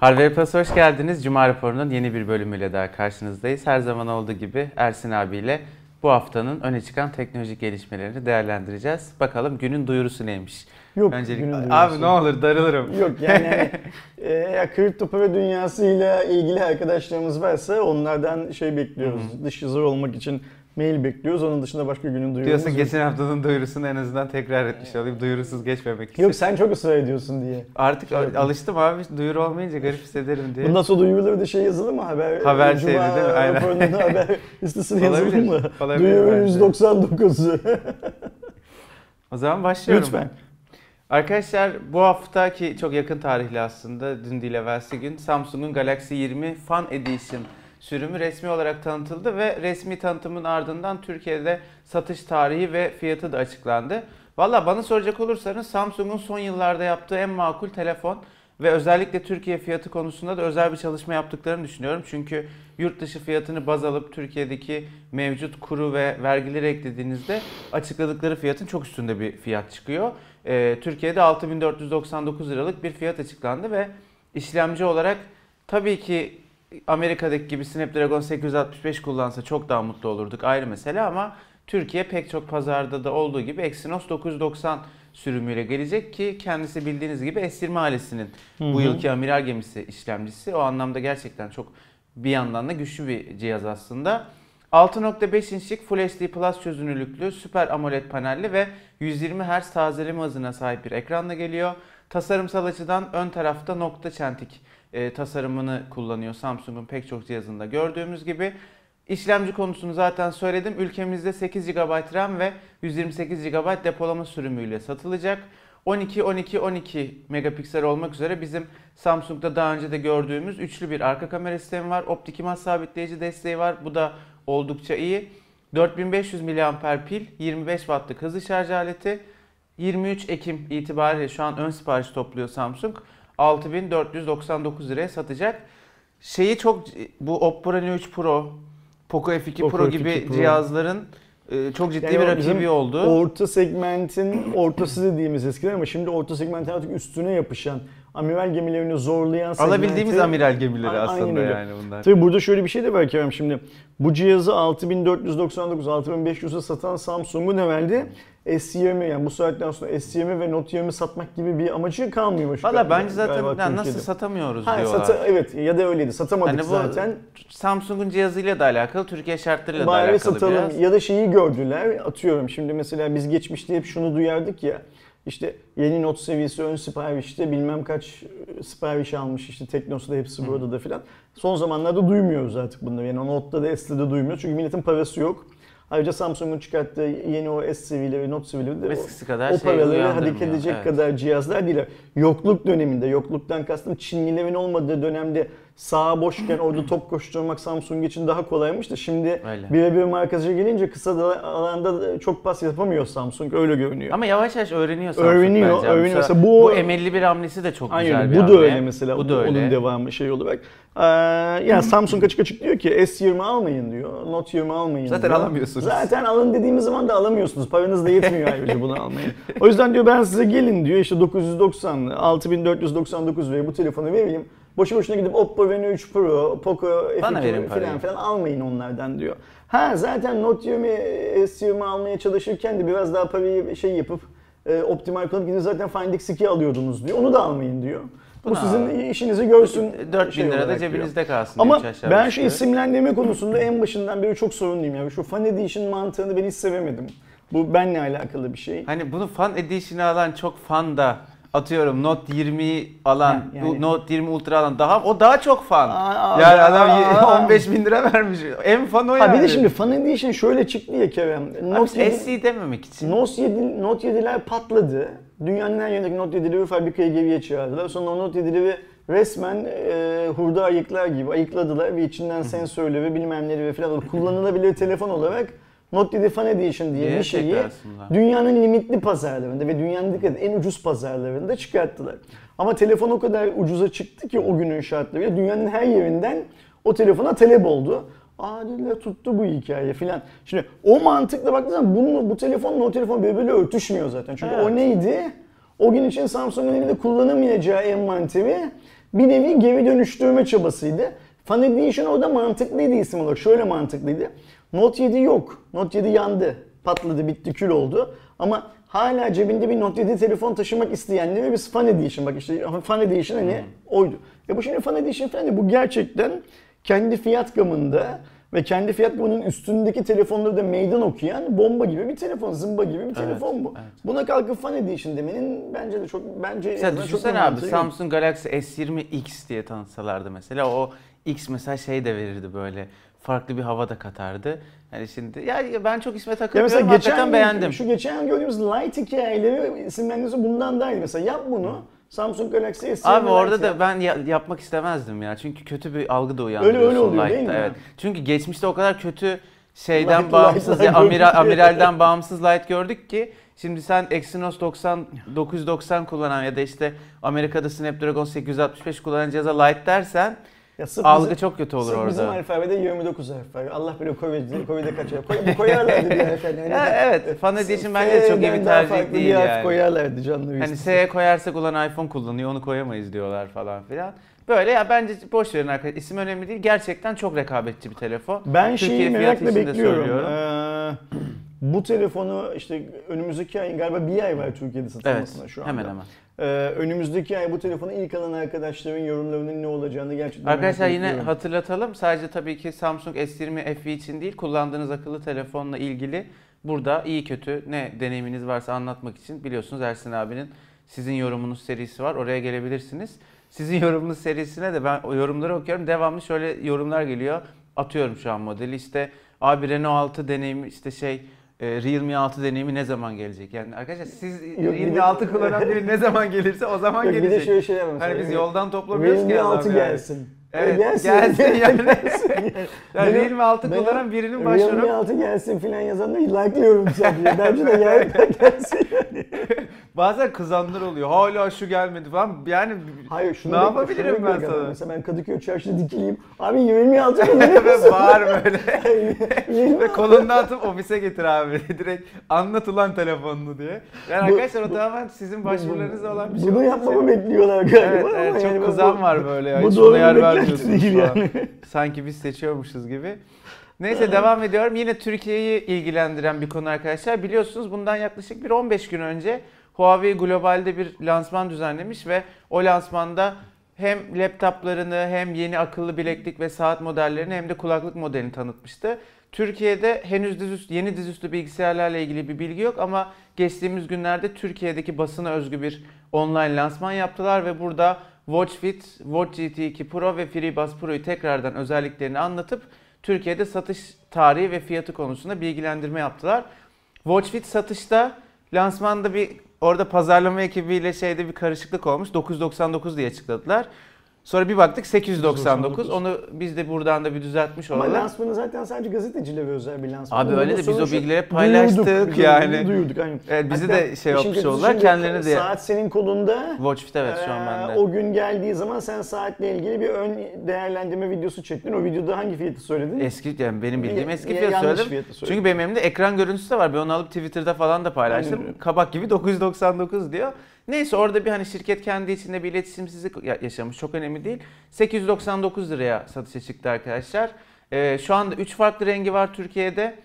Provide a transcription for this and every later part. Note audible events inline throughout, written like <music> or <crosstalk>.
Harvey Plus hoş geldiniz. Cuma raporunun yeni bir bölümüyle daha karşınızdayız. Her zaman olduğu gibi Ersin abiyle bu haftanın öne çıkan teknolojik gelişmelerini değerlendireceğiz. Bakalım günün duyurusu neymiş? Yok Öncelikle günün duyurusu. abi ne olur darılırım. Yok yani hani, <laughs> e, kripto para dünyasıyla ilgili arkadaşlarımız varsa onlardan şey bekliyoruz. Dış yazar olmak için mail bekliyoruz. Onun dışında başka günün duyurumuz Diyorsun yok. geçen haftanın duyurusunu en azından tekrar etmiş olayım. Duyurusuz geçmemek için. Yok sen çok ısrar ediyorsun diye. Artık Şey yapayım. alıştım abi duyuru olmayınca garip hissederim diye. Bundan sonra duyuruları da şey yazılı mı? Haber, Haber Cuma şeydi değil mi? Aynen. raporunun <laughs> haber listesine yazılı Olabilir, mı? olabilir Duyuru bence. 199'u. O zaman başlıyorum. Lütfen. Arkadaşlar bu haftaki çok yakın tarihli aslında dün değil evvelsi gün Samsung'un Galaxy 20 Fan Edition sürümü resmi olarak tanıtıldı ve resmi tanıtımın ardından Türkiye'de satış tarihi ve fiyatı da açıklandı. Valla bana soracak olursanız Samsung'un son yıllarda yaptığı en makul telefon ve özellikle Türkiye fiyatı konusunda da özel bir çalışma yaptıklarını düşünüyorum. Çünkü yurt dışı fiyatını baz alıp Türkiye'deki mevcut kuru ve vergileri eklediğinizde açıkladıkları fiyatın çok üstünde bir fiyat çıkıyor. Ee, Türkiye'de 6499 liralık bir fiyat açıklandı ve işlemci olarak tabii ki Amerika'daki gibi Snapdragon 865 kullansa çok daha mutlu olurduk ayrı mesele ama Türkiye pek çok pazarda da olduğu gibi Exynos 990 sürümüyle gelecek ki kendisi bildiğiniz gibi S20 ailesinin bu yılki amiral gemisi işlemcisi. O anlamda gerçekten çok bir yandan da güçlü bir cihaz aslında. 6.5 inçlik Full HD Plus çözünürlüklü Süper AMOLED panelli ve 120 Hz tazeleme hızına sahip bir ekranla geliyor. Tasarımsal açıdan ön tarafta nokta çentik e, tasarımını kullanıyor Samsung'un pek çok cihazında gördüğümüz gibi. İşlemci konusunu zaten söyledim. Ülkemizde 8 GB RAM ve 128 GB depolama sürümüyle satılacak. 12 12 12 megapiksel olmak üzere bizim Samsung'da daha önce de gördüğümüz üçlü bir arka kamera sistemi var. Optik imaj sabitleyici desteği var. Bu da oldukça iyi. 4500 mAh pil, 25 wattlık hızlı şarj aleti. 23 Ekim itibariyle şu an ön sipariş topluyor Samsung. 6499 liraya satacak. Şeyi çok bu Oppo Reno 3 Pro, Poco F2 Poco Pro F2 gibi Pro. cihazların e, çok ciddi Yani bir rakibi oldu. Orta segmentin ortası dediğimiz eskiden ama şimdi orta segmentin artık üstüne yapışan, amiral gemilerini zorlayan segmenti... Alabildiğimiz amiral gemileri A- aslında yani bunlar. Tabii burada şöyle bir şey de var Kerem şimdi. Bu cihazı 6499, 6500'e satan Samsung'un evvelde S20 yani bu saatten sonra S20 ve Note 20 satmak gibi bir amacı kalmıyormuş. Valla galiba- bence zaten galiba ya nasıl Türkiye'de. satamıyoruz Ha, diyorlar. sata- evet ya da öyleydi. Satamadık Hani bu zaten. Samsung'un cihazıyla da alakalı, Türkiye şartlarıyla da Bari alakalı satalım biraz. ya da şeyi gördüler. Atıyorum şimdi mesela biz geçmişte hep şunu duyardık ya. İşte yeni not seviyesi ön siparişte bilmem kaç e, sipariş almış işte Teknos'ta hepsi burada da filan. Son zamanlarda duymuyoruz artık bunları. Yani o Note'da da S'te de duymuyoruz. Çünkü milletin parası yok. Ayrıca Samsung'un çıkarttığı yeni o S seviyeleri, Note seviyeleri de o- Eskisi kadar o şey paraları hareket edecek Evet. kadar cihazlar değil. Yokluk döneminde, yokluktan kastım Çinlilerin olmadığı dönemde sağa boşken orada top koşturmak Samsung için daha kolaymış da şimdi birebir markacı gelince kısa da alanda çok pas yapamıyor Samsung öyle görünüyor. Ama yavaş yavaş öğreniyor Samsung Öğreniyor, bence. öğreniyor. Mesela bu- bu M51 hamlesi de çok güzel Aynen bir bu hamle. da öyle mesela. Bu da öyle. Onun devamı şey olarak. Ee, yani Samsung açık açık diyor ki S20 almayın diyor. Note 20 almayın Zaten diyor. alamıyorsunuz. Zaten alın dediğimiz zaman da alamıyorsunuz. Paranız da yetmiyor <laughs> ayrıca bunu almaya. O yüzden diyor ben size gelin diyor işte 990 6499 ve bu telefonu vereyim. Boşu boşuna gidip Oppo Reno 3 Pro, Poco Bana verin F2 parayı. falan falan almayın onlardan diyor. Ha zaten Note 20 S20 almaya çalışırken de biraz daha parayı şey yapıp e, optimal kullanıp gidin zaten Find X2 alıyordunuz diyor. Onu da almayın diyor. Bu sizin işinizi görsün. 4000 şey lira da olarak diyor. cebinizde kalsın. Ama ben şu yukarı. isimlendirme konusunda en başından beri çok sorunluyum. Yani şu Fan Edition mantığını ben hiç sevemedim. Bu benle alakalı bir şey. Hani bunu Fan Edition'ı alan çok fan da atıyorum Note 20 alan, Ha, yani- Note 20 Ultra alan daha o daha çok fan. Aa, yani aa, adam aa. 15 <laughs> bin lira vermiş. En fan o Ha yani. bir de şimdi Fan Edition şöyle çıktı ya Kerem. Abi Note 7, SE dememek için. Note 7, Note 7'ler patladı. Dünyanın her yerindeki Note 7'leri fabrikaya geriye çağırdılar. Sonra o Note 7'leri resmen e, hurda ayıklar gibi ayıkladılar ve içinden sensörleri bilmem neleri ve falan kullanılabilir telefon olarak Note 7 Fan Edition diye bir şeyi aslında. dünyanın limitli pazarlarında ve dünyanın dikkat en ucuz pazarlarında çıkarttılar. Ama telefon o kadar ucuza çıktı ki o günün şartlarıyla dünyanın her yerinden o telefona talep oldu. Aa dediler tuttu bu hikaye filan. Şimdi o mantıkla baktığınız zaman bunu, bu telefonla o telefon birbiriyle örtüşmüyor zaten. Çünkü Evet. o neydi? O gün için Samsung'un elinde kullanamayacağı envanteri bir nevi geri dönüştürme çabasıydı. Fan Edition orada mantıklıydı isim olarak. Şöyle mantıklıydı. Note 7 yok. Note 7 yandı. Patladı, bitti, kül oldu. Ama hala cebinde bir Note 7 telefon taşımak isteyenlere biz Fan Edition bak işte Fan Edition hani oydu. E bu şimdi Fan Edition falan değil. Bu gerçekten kendi fiyat gamında ve kendi fiyat gamının üstündeki telefonları da meydan okuyan bomba gibi bir telefon, zımba gibi bir telefon bu. evet. Buna kalkıp Fan Edition demenin bence de çok bence en Mesela azından çok düşünsene bir abi yok. Samsung Galaxy S20X diye tanıtsalardı mesela o X mesela şey de verirdi böyle farklı bir hava da katardı. Hani şimdi ya ben çok isme Ya takılmıyorum mesela hakikaten geçen gün- beğendim. Şu geçen gördüğümüz Light hikayeleri isimlendirmesi bundan daha iyi. Mesela yap bunu. Samsung Galaxy S20 Abi orada Lite da ben ya- yapmak istemezdim ya. Çünkü kötü bir algı da uyandırıyorsun öyle oluyor değil Lite'da, mi? Evet. Çünkü geçmişte o kadar kötü şeyden Light, bağımsız light, ya amiral, amiralden bağımsız light gördük ki şimdi sen Exynos 90 990 kullanan ya da işte Amerika'da Snapdragon 865 kullanan cihaza light dersen Ya sırf algı bizim- çok kötü olur sırf Bizim orada. alfabede 29 harf var. Allah bilir Covid'de, Covid'e kaç harf. Koy, koyarlardı bir harf yani. <laughs> Ya evet, Fan Edition bence de çok iyi bir tercih değil bir harf yani. koyarlardı canlı Hani. S'ye koyarsak ulan iPhone kullanıyor onu koyamayız diyorlar falan filan. Böyle ya bence boş verin arkadaşlar. İsim önemli değil. Gerçekten çok rekabetçi bir telefon. Ben Türkiye şeyi merakla için bekliyorum. söylüyorum. Ee, bu telefonu işte önümüzdeki ayın galiba bir ay var Türkiye'de Evet. satılmasına şu anda. Hemen hemen. Ee, önümüzdeki ay bu telefonu ilk alan arkadaşların yorumlarının ne olacağını gerçekten Arkadaşlar merakla yine bekliyorum. hatırlatalım. Sadece tabii ki Samsung S20 FE için değil, kullandığınız akıllı telefonla ilgili burada iyi kötü ne deneyiminiz varsa anlatmak için biliyorsunuz Ersin abinin sizin yorumunuz serisi var. Oraya gelebilirsiniz. Sizin <laughs> yorumunuz serisine de ben o yorumları okuyorum. Devamlı şöyle yorumlar geliyor. Atıyorum şu an modeli. İşte abi Renault 6 deneyimi işte şey e, Realme 6 deneyimi ne zaman gelecek? Yani arkadaşlar siz bir Realme de- 6 kullanan biri ne zaman gelirse o zaman Yok, bir gelecek. de şöyle var mesela. Hani biz yoldan toplamıyoruz ki Realme Allah'ım 6 yani. gelsin. Evet, gelsin. gelsin yani. <laughs> gelsin yani. <laughs> Yani Benim- Realme 6 benim kullanan birinin Realme başvurup 6 gelsin filan yazanları like'lıyorum sadece. Bence de gerçekten <laughs> gelsin. Bazen kızanlar oluyor. Hala şu gelmedi falan. Yani Hayır şunu Ne bekle- yapabilirim şunu ben sana? Mesela ben Kadıköy çarşıda dikileyim. Abi 6 ne <laughs> ve bağır böyle. <laughs> Ve kolunu atıp ofise getir abi. <laughs> Direkt anlat ulan telefonunu diye. Yani Bu- arkadaşlar o tamamen sizin başvurularınızla olan bir şey. Bunu yapmamı bekliyorlar galiba Evet, evet, çok yani kızan bu- var böyle ya. Bu Hiç doğru yer vermiyorsunuz yani. Sanki biz seçiyormuşuz gibi. Neyse devam ediyorum. Yine Türkiye'yi ilgilendiren bir konu arkadaşlar. Biliyorsunuz bundan yaklaşık bir 15 gün önce Huawei globalde bir lansman düzenlemiş ve o lansmanda hem laptoplarını hem yeni akıllı bileklik ve saat modellerini hem de kulaklık modelini tanıtmıştı. Türkiye'de henüz dizüstü, yeni dizüstü bilgisayarlarla ilgili bir bilgi yok ama geçtiğimiz günlerde Türkiye'deki basına özgü bir online lansman yaptılar ve burada Watch Fit, Watch GT2 Pro ve FreeBuds Pro'yu tekrardan özelliklerini anlatıp Türkiye'de satış tarihi ve fiyatı konusunda bilgilendirme yaptılar. Watch Fit satışta lansmanda bir orada pazarlama ekibiyle şeyde bir karışıklık olmuş. 999 diye açıkladılar. Sonra bir baktık 899. Onu biz de buradan da bir düzeltmiş Ama olalım. lansmanı zaten sadece gazetecilere özel bir lansman. Abi öyle de biz o bilgileri paylaştık duyurduk, yani. Duyurduk aynen. Evet, bizi Hatta de şey yapmış oldular. şimdi Kendilerine de Saat senin kolunda. Watch Fit evet şu an bende. O gün geldiği zaman sen saatle ilgili bir ön değerlendirme videosu çektin. O videoda hangi fiyatı söyledin? Eski yani benim bildiğim eski ya- fiyat yanlış söyledim. fiyatı söyledin. Çünkü benim elimde ekran görüntüsü de var. Ben onu alıp Twitter'da falan da paylaştım. Kabak gibi 999 diyor. Neyse orada bir hani şirket kendi içinde bir iletişimsizlik ya- yaşamış. Çok önemli değil. 899 liraya satışa çıktı arkadaşlar. Ee, şu anda 3 farklı rengi var Türkiye'de.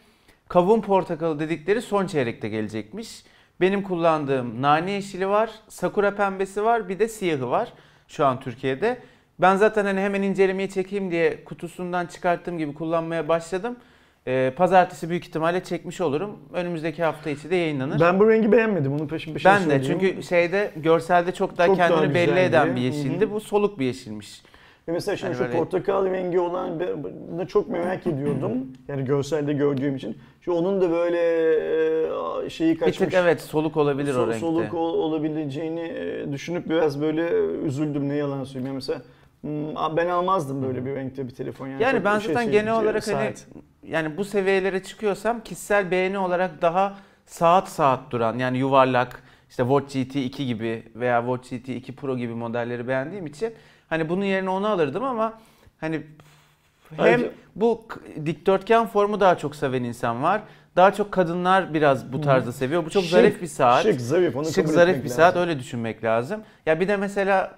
Kavun portakalı dedikleri son çeyrekte gelecekmiş. Benim kullandığım nane yeşili var, sakura pembesi var, bir de siyahı var şu an Türkiye'de. Ben zaten hani hemen incelemeyi çekeyim diye kutusundan çıkarttığım gibi kullanmaya başladım. Ee, pazartesi büyük ihtimalle çekmiş olurum. Önümüzdeki hafta içi de yayınlanır. Ben, Ben bu rengi beğenmedim. Onu peşin peşin de söyleyeyim. çünkü şeyde görselde çok daha Çok daha kendini belli güzeldi. eden bir Hı hı. yeşildi. Bu soluk bir yeşilmiş. Ve mesela şimdi Hani şu böyle- portakal rengi olan bunu çok merak ediyordum. <laughs> Yani görselde gördüğüm için. Şu onun da böyle e, şeyi Bir kaçmış. tık evet soluk olabilir o sol- renkte. soluk ol- olabileceğini e, düşünüp biraz böyle üzüldüm ne yalan söyleyeyim. Yani Mesela ben almazdım böyle bir renkte bir telefon yani. Yani Çok ben şey zaten şey- genel olarak hani saat. yani bu seviyelere çıkıyorsam kişisel beğeni olarak daha saat saat duran yani yuvarlak işte Watch GT 2 gibi veya Watch GT 2 Pro gibi modelleri beğendiğim için hani bunun yerine onu alırdım ama hani hem Ayrıca- bu dikdörtgen formu daha çok seven insan var. Daha çok kadınlar biraz bu tarzda seviyor. Bu çok Şık, zarif bir saat. Şık, zarif. Onu Şık zarif bir lazım. saat öyle düşünmek lazım. Ya bir de mesela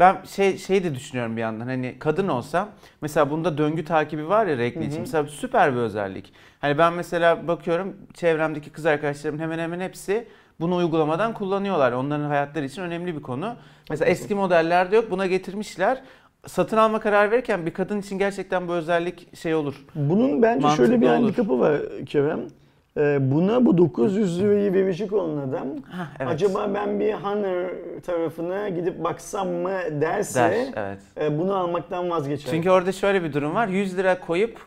ben şey şey de düşünüyorum bir yandan hani kadın olsam mesela bunda döngü takibi var ya renkli için mesela süper bir özellik. Hani ben mesela bakıyorum çevremdeki kız arkadaşlarım hemen hemen hepsi bunu uygulamadan kullanıyorlar. Onların hayatları için önemli bir konu. Mesela eski modellerde yok buna getirmişler. Satın alma karar verirken bir kadın için gerçekten bu özellik şey olur. Bunun bence şöyle bir olur. handikapı var Kerem. Ee, buna bu 900 lirayı verecek olan adam Hah, evet. acaba ben bir Honor tarafına gidip baksam mı derse Der, evet. e, bunu almaktan vazgeçer. Çünkü orada şöyle bir durum var. 100 lira koyup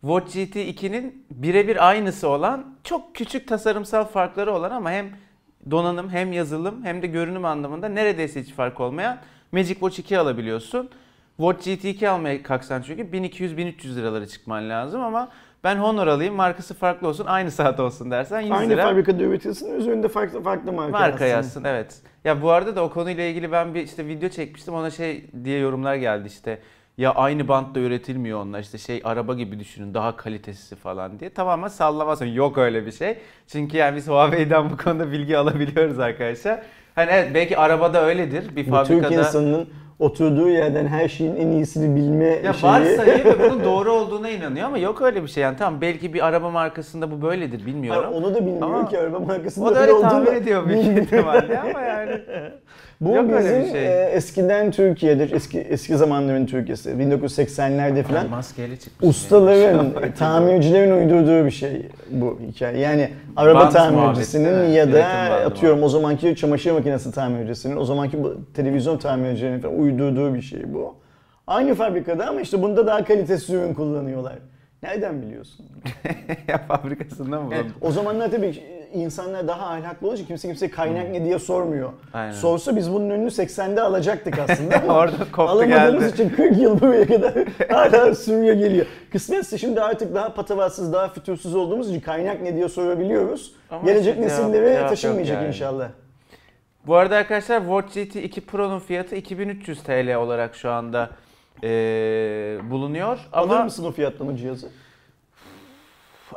Watch GT 2'nin birebir aynısı olan çok küçük tasarımsal farkları olan ama hem donanım hem yazılım hem de görünüm anlamında neredeyse hiç fark olmayan Magic Watch 2 alabiliyorsun. Watch GT 2 almaya kalksan çünkü 1200-1300 liralara çıkman lazım ama ben Honor alayım markası farklı olsun aynı saat olsun dersen 100 Aynı lira fabrikada üretilsin üzerinde farklı farklı marka, marka yazsın. yazsın evet. Ya bu arada da o konuyla ilgili ben bir işte video çekmiştim ona şey diye yorumlar geldi işte ya aynı bantla üretilmiyor onlar işte şey araba gibi düşünün daha kalitesi falan diye. Tamamen sallamasın yok öyle bir şey. Çünkü yani biz Huawei'den bu konuda bilgi alabiliyoruz arkadaşlar. Hani evet belki arabada öyledir bir Bu fabrikada. Türk insanının oturduğu yerden her şeyin en iyisini bilme Ya şeyi. varsayıyor ve bunun <laughs> doğru olduğuna inanıyor ama yok öyle bir şey yani tamam belki bir araba markasında bu böyledir bilmiyorum. onu da bilmiyor Ama ki araba markasında o da öyle olduğunu tahmin ediyor büyük ihtimalle ama yani. <laughs> Bu Yok bizim şey. e, eskiden Türkiye'de, eski eski zamanların Türkiye'si, 1980'lerde falan Maskeyle çıkmış. ustaların, <laughs> tamircilerin uydurduğu bir şey bu hikaye. Yani araba Bant tamircisinin muhabbeti, ya evet. da atıyorum o zamanki çamaşır makinesi tamircisinin, o zamanki televizyon tamircilerinin falan uydurduğu bir şey bu. Aynı fabrikada ama işte bunda daha kalitesiz ürün kullanıyorlar. Nereden biliyorsun? <laughs> ya fabrikasında mı? Yani o zamanlar tabii insanlar daha ahlaklı için kimse kimseye kaynak ne diye sormuyor. Aynen. Sorsa biz bunun önünü 80'de alacaktık aslında ama <laughs> Orada koptu alamadığımız geldi. için 40 yıl buraya kadar <laughs> hala sürüyor geliyor. Kısmetse şimdi artık daha patavatsız, daha fütursuz olduğumuz için kaynak ne diye sorabiliyoruz. Ama Gelecek işte nesillere cevap taşınmayacak yani. inşallah. Bu arada arkadaşlar Watch GT 2 Pro'nun fiyatı 2300 TL olarak şu anda eee, bulunuyor. Alır Ama mısın o fiyatlama cihazı?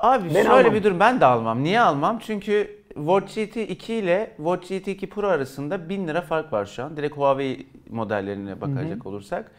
Abi Ben şöyle almam. bir durum ben de almam. Niye almam? Çünkü Watch GT 2 ile Watch GT 2 Pro arasında 1000 lira fark var şu an. Direkt Huawei modellerine bakacak olursak.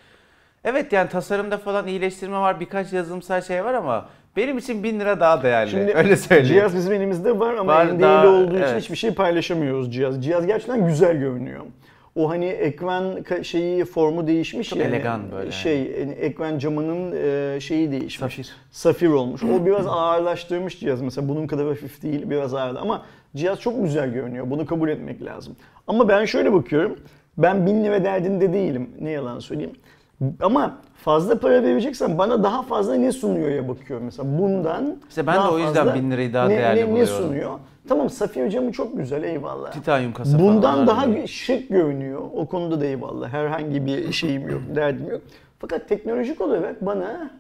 Evet yani tasarımda falan iyileştirme var. Birkaç yazılımsal şey var ama benim için 1000 lira daha değerli. Şimdi <laughs> Öyle söyleyeyim. Cihaz bizim elimizde var ama Var, NDA'li daha- olduğu için evet. hiçbir şey paylaşamıyoruz cihaz. Cihaz gerçekten güzel görünüyor. O hani ekran şeyi formu değişmiş Çok ya. elegan böyle Şey yani ekran camının e, şeyi değişmiş. Safir. Safir olmuş. O <clears throat> biraz ağırlaştırmış cihaz mesela. Bunun kadar hafif değil, biraz ağırdı ama cihaz çok güzel görünüyor. Bunu kabul etmek lazım. Ama ben şöyle bakıyorum. Ben bin lira derdinde değilim. Ne yalan söyleyeyim. Ama fazla para vereceksen bana daha fazla ne sunuyor ya bakıyorum mesela bundan. İşte ben de o yüzden fazla bin lirayı daha ne, değerli ne, ne buluyorum. sunuyor? Tamam Safir camı çok güzel eyvallah. Titanyum kasa Bundan daha böyle. şık görünüyor. O konuda da eyvallah. Herhangi bir şeyim yok, <laughs> derdim yok. Fakat teknolojik olarak bana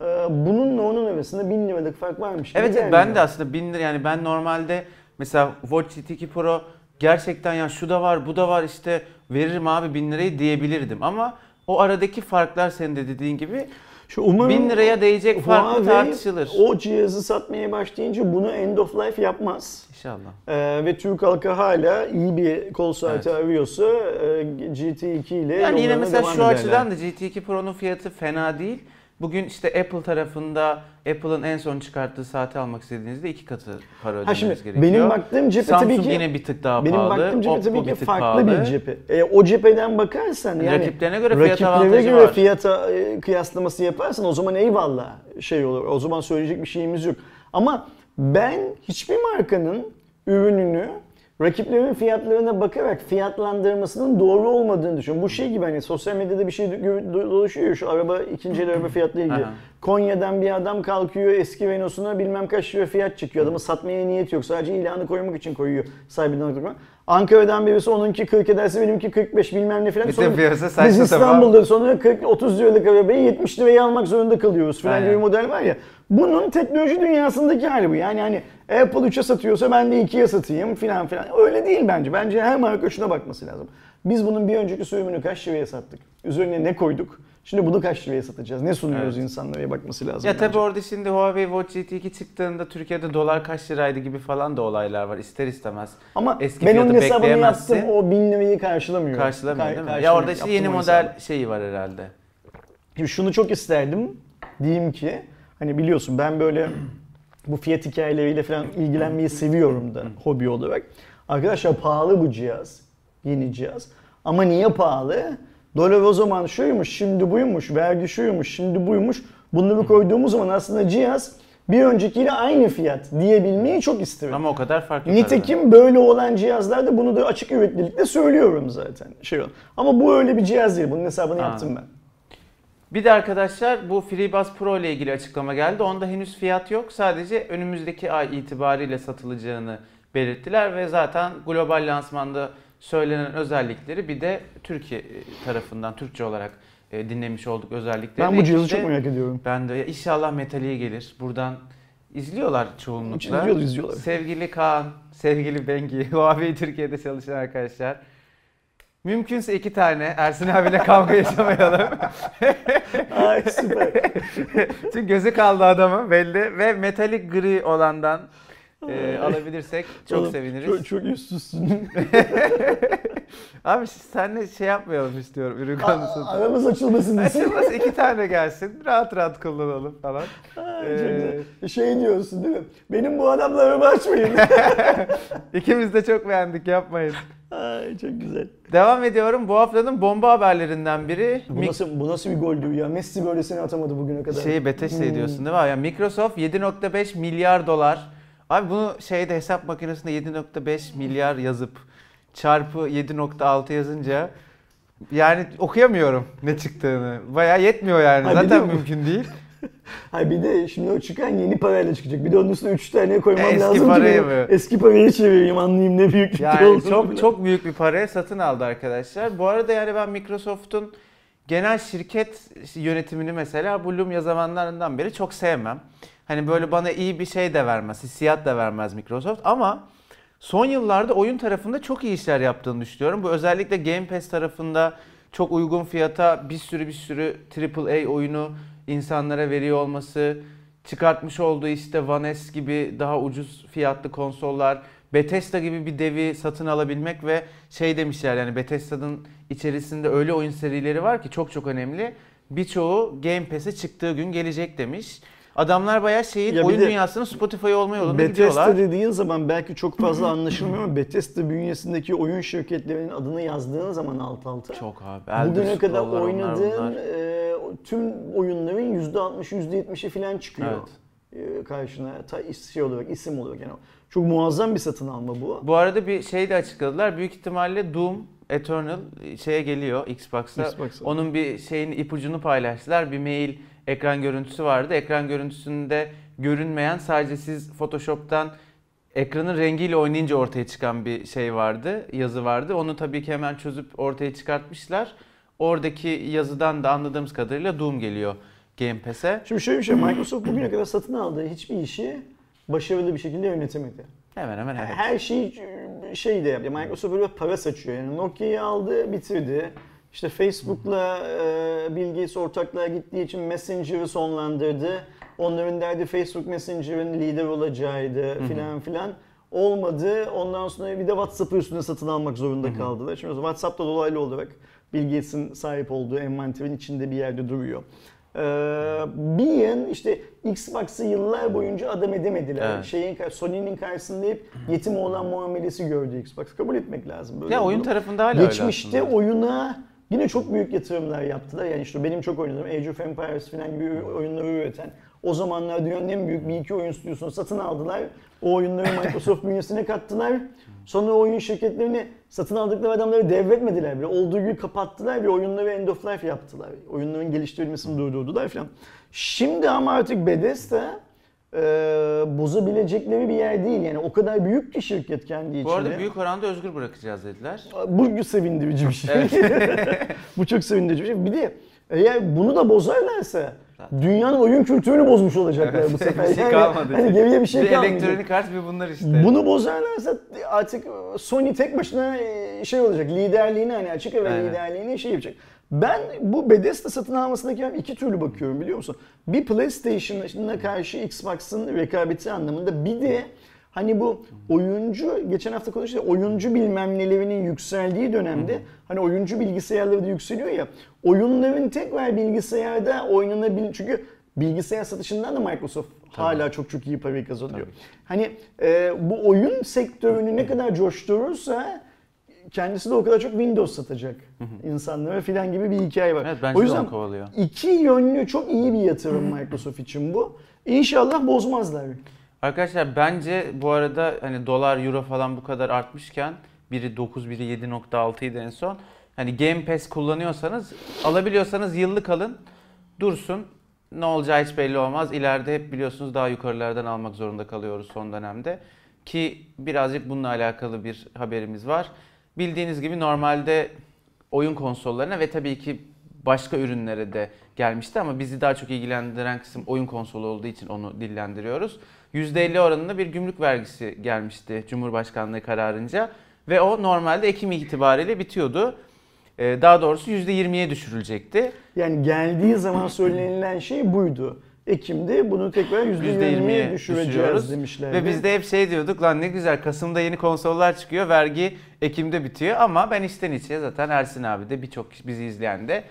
e, bununla onun arasında bin liralık fark varmış gibi Evet evet, ben de aslında 1000 lira yani ben normalde mesela Watch GT 2 Pro gerçekten ya şu da var bu da var işte veririm abi 1000 lirayı diyebilirdim ama o aradaki farklar senin de dediğin gibi Şu umarım 1000 liraya değecek fark mı Huawei tartışılır. O cihazı satmaya başlayınca bunu end of life yapmaz. İnşallah. Ee, ve Türk halkı hala iyi bir kol saati arıyorsa e, GT2 ile Yani yine mesela şu ederler. açıdan da GT2 Pro'nun fiyatı fena değil. Bugün işte Apple tarafında Apple'ın en son çıkarttığı saati almak istediğinizde iki katı para Ha ödemeniz şimdi gerekiyor. benim baktığım cephe Samsung tabii ki yine bir tık daha benim pahalı. baktığım cephe tabii ki farklı pahalı. bir cephe. E, o cepheden bakarsan yani Rakiplerine göre fiyat rakiplere avantajı göre var. fiyata e, kıyaslaması yaparsan o zaman eyvallah şey olur. O zaman söyleyecek bir şeyimiz yok. Ama ben hiçbir markanın ürününü rakiplerin fiyatlarına bakarak fiyatlandırmasının doğru olmadığını düşünüyorum. Bu şey gibi hani sosyal medyada bir şey do- do- dolaşıyor şu araba ikinci el araba fiyatları ilgili. Konya'dan bir adam kalkıyor eski Renault'suna bilmem kaç lira fiyat çekiyor. Adamın satmaya niyet yok. Sadece ilanı koymak için koyuyor sahibinden. Ankara'dan birisi onunki 40 ederse benimki 45 bilmem ne falan. Bütün Sonra biz. İstanbul'da sonra 40 30 liralık arabayı 70 liraya almak zorunda kalıyoruz falan Aynen. gibi bir model var ya. Bunun teknoloji dünyasındaki hali bu. Yani hani Apple 3'e satıyorsa ben de 2'ye satayım filan filan. Öyle değil bence. Bence her marka şuna bakması lazım. Biz bunun bir önceki sürümünü kaç liraya sattık? Üzerine ne koyduk? Şimdi bunu kaç liraya satacağız? Ne sunuyoruz Evet. insanlara bakması lazım. Ya bence. tabii orada şimdi Huawei Watch GT 2 çıktığında Türkiye'de dolar kaç liraydı gibi falan da olaylar var ister istemez. Ama eski ben onun hesabını yaptım. O 1000 lirayı karşılamıyor. Karşılamıyor Kar- değil mi? Ya karşılamıyor. orada işte yeni model hesabı. şeyi var herhalde. Şimdi şunu çok isterdim. Diyeyim ki hani biliyorsun ben böyle bu fiyat hikayeleriyle falan ilgilenmeyi seviyorum da hobi olarak. Arkadaşlar pahalı bu cihaz. Yeni cihaz. Ama niye pahalı? Dolar o zaman şuymuş, şimdi buymuş, vergi şuymuş, şimdi buymuş. Bunları koyduğumuz zaman aslında cihaz bir öncekiyle aynı fiyat diyebilmeyi çok isterim. Ama o kadar farklı. Nitekim böyle olan cihazlarda bunu da açık yüreklilikle söylüyorum zaten. Şey. Ama bu öyle bir cihaz değil. Bunun hesabını Ha. yaptım ben. Bir de arkadaşlar bu FreeBuds Pro ile ilgili açıklama geldi. Onda henüz fiyat yok. Sadece önümüzdeki ay itibariyle satılacağını belirttiler ve zaten global lansmanda söylenen özellikleri bir de Türkiye tarafından Türkçe olarak e, dinlemiş olduk özellikleri. Ben bu cihazı çok merak ediyorum. Ben de ya inşallah metaliğe gelir. Buradan izliyorlar çoğunlukla. İzliyorlar, izliyorlar. Sevgili Kaan, sevgili Bengi, <laughs> Huawei Türkiye'de çalışan arkadaşlar. Mümkünse iki tane Ersin abiyle kavga <laughs> yaşamayalım. Ay süper. <laughs> Çünkü gözü kaldı adamın belli ve metalik gri olandan e, alabilirsek çok Oğlum, seviniriz. Çok, çok üstsüzsün. <laughs> Abi senle şey yapmayalım istiyorum ürün konusunda. Aramız açılmasın. Açılmaz iki <laughs> tane gelsin rahat rahat kullanalım falan. Ay, Ee. Şey diyorsun değil mi? Benim bu adamla aramı açmayın. <laughs> İkimiz de çok beğendik yapmayın. Ay çok güzel. Devam ediyorum. Bu haftanın bomba haberlerinden biri. Bu nasıl, bu nasıl bir goldü ya? Messi böylesini atamadı bugüne kadar. şeyi Bethesda Hmm. diyorsun değil mi? Yani Microsoft 7.5 milyar dolar. Abi bunu şeyde hesap makinesinde 7.5 milyar yazıp çarpı 7.6 yazınca yani okuyamıyorum ne çıktığını. Bayağı yetmiyor yani. Ha, Zaten de- mümkün değil. <laughs> Hayır bir de şimdi o çıkan yeni parayla çıkacak. Bir de onun üstüne 3 tane koymam Eski lazım ki parayı benim mı? eski parayı çevireyim anlayayım ne büyüklükte Yani olduğunu çok bile. çok büyük bir paraya satın aldı arkadaşlar. Bu arada yani ben Microsoft'un genel şirket yönetimini mesela bu Lumia zamanlarından beri çok sevmem. Hani böyle bana iyi bir şey de vermez, hissiyat da vermez Microsoft ama son yıllarda oyun tarafında çok iyi işler yaptığını düşünüyorum. Bu özellikle Game Pass tarafında çok uygun fiyata bir sürü bir sürü AAA oyunu insanlara veriyor olması, çıkartmış olduğu işte One S gibi daha ucuz fiyatlı konsollar, Bethesda gibi bir devi satın alabilmek ve şey demişler yani Bethesda'nın içerisinde öyle oyun serileri var ki çok çok önemli. Birçoğu Game Pass'e çıktığı gün gelecek demiş. Adamlar bayağı Ya bir oyun de dünyasının Spotify olma yolunda Bethesda gidiyorlar. dediğin zaman belki çok fazla anlaşılmıyor ama Bethesda bünyesindeki oyun şirketlerinin adını yazdığın zaman alt alta Çok abi. Elder bugüne kadar oynadığın e, tüm oyunların %60 %70'i falan çıkıyor. Evet. e, karşına ta şey olarak isim olarak yani çok muazzam bir satın alma bu. Bu arada bir şey de açıkladılar. Büyük ihtimalle Doom Eternal şeye geliyor Xbox'a. Xbox'a. Onun bir şeyin ipucunu paylaştılar. Bir mail ekran görüntüsü vardı. Ekran görüntüsünde görünmeyen sadece siz Photoshop'tan ekranın rengiyle oynayınca ortaya çıkan bir şey vardı, yazı vardı. Onu tabii ki hemen çözüp ortaya çıkartmışlar. Oradaki yazıdan da anladığımız kadarıyla Doom geliyor Game Pass'e. Şimdi şöyle bir şey Microsoft bugüne kadar satın aldığı hiçbir işi başarılı bir şekilde yönetemedi. Hemen hemen evet. Her şeyi şey de yapıyor. Microsoft böyle para saçıyor. Yani Nokia'yı aldı, bitirdi. İşte Facebook'la e, Bill Gates ortaklığa gittiği için Messenger'ı sonlandırdı. Onların derdi Facebook Messenger'ın lider olacağıydı filan filan. Olmadı. Ondan sonra bir de WhatsApp'ı üstüne satın almak zorunda kaldılar. Şimdi WhatsApp da dolaylı olarak Bill Gates'in sahip olduğu envanterin içinde bir yerde duruyor. Ee, bir yan işte Xbox'ı yıllar boyunca adam edemediler. Evet. Şeyin Sony'nin karşısında hep yetim olan muamelesi gördü Xbox. Kabul etmek lazım böyle. Ya oyun olduğunu. tarafında hala öyle Geçmişte aslında. oyuna yine çok büyük yatırımlar yaptılar. Yani işte benim çok oynadığım Age of Empires falan gibi oyunları üreten o zamanlar dünyanın en büyük bir iki oyun stüdyosunu satın aldılar. O oyunları Microsoft bünyesine kattılar. Sonra oyun şirketlerini satın aldıkları adamları devretmediler bile. Olduğu gibi kapattılar ve oyunları end of life yaptılar. Oyunların geliştirilmesini durdurdular falan. Şimdi ama artık Bethesda e, bozabilecekleri bir yer değil. Yani o kadar büyük ki şirket kendi içinde. Bu arada büyük oranda özgür bırakacağız dediler. Bu sevindirici bir şey. <laughs> Bu çok sevindirici bir şey. Bir de eğer bunu da bozarlarsa Dünyanın oyun kültürünü bozmuş olacaklar bu <laughs> sefer. bir şey Yani kalmadı. Hani geriye bir şey bir kalmayacak. elektronik art bir bunlar işte. Bunu bozarlarsa artık Sony tek başına şey olacak. Liderliğini hani açık Aynen. liderliğini şey yapacak. Ben bu Bethesda satın almasındaki iki türlü bakıyorum biliyor musun? Bir PlayStation'a karşı Xbox'ın rekabeti anlamında bir de hani bu oyuncu geçen hafta konuştuk oyuncu bilmem nelerinin yükseldiği dönemde hani oyuncu bilgisayarları da yükseliyor ya oyunların tekrar bilgisayarda oynanabil çünkü bilgisayar satışından da Microsoft hala çok çok iyi para kazanıyor. Hani e, bu oyun sektörünü ne kadar coşturursa kendisi de o kadar çok Windows satacak insanlara filan gibi bir hikaye var. Evet, bence o de yüzden kovalıyor. iki yönlü çok iyi bir yatırım Microsoft için bu. İnşallah bozmazlar. Arkadaşlar bence bu arada hani dolar euro falan bu kadar artmışken biri 9 biri 7.6 idi en son. Hani Game Pass kullanıyorsanız alabiliyorsanız yıllık alın dursun. Ne olacağı hiç belli olmaz. İleride hep biliyorsunuz daha yukarılardan almak zorunda kalıyoruz son dönemde. Ki birazcık bununla alakalı bir haberimiz var. Bildiğiniz gibi normalde oyun konsollarına ve tabii ki başka ürünlere de gelmişti ama bizi daha çok ilgilendiren kısım oyun konsolu olduğu için onu dillendiriyoruz. %50 oranında bir gümrük vergisi gelmişti Cumhurbaşkanlığı kararınca ve o normalde Ekim itibariyle bitiyordu. Ee, Daha doğrusu %20'ye düşürülecekti. Yani geldiği zaman söylenilen şey buydu. Ekim'de bunu tekrar %20'ye %20'ye düşüreceğiz demişler. Ve biz de hep şey diyorduk lan ne güzel Kasım'da yeni konsollar çıkıyor vergi Ekim'de bitiyor ama ben içten içe zaten Ersin abi de birçok bizi izleyen de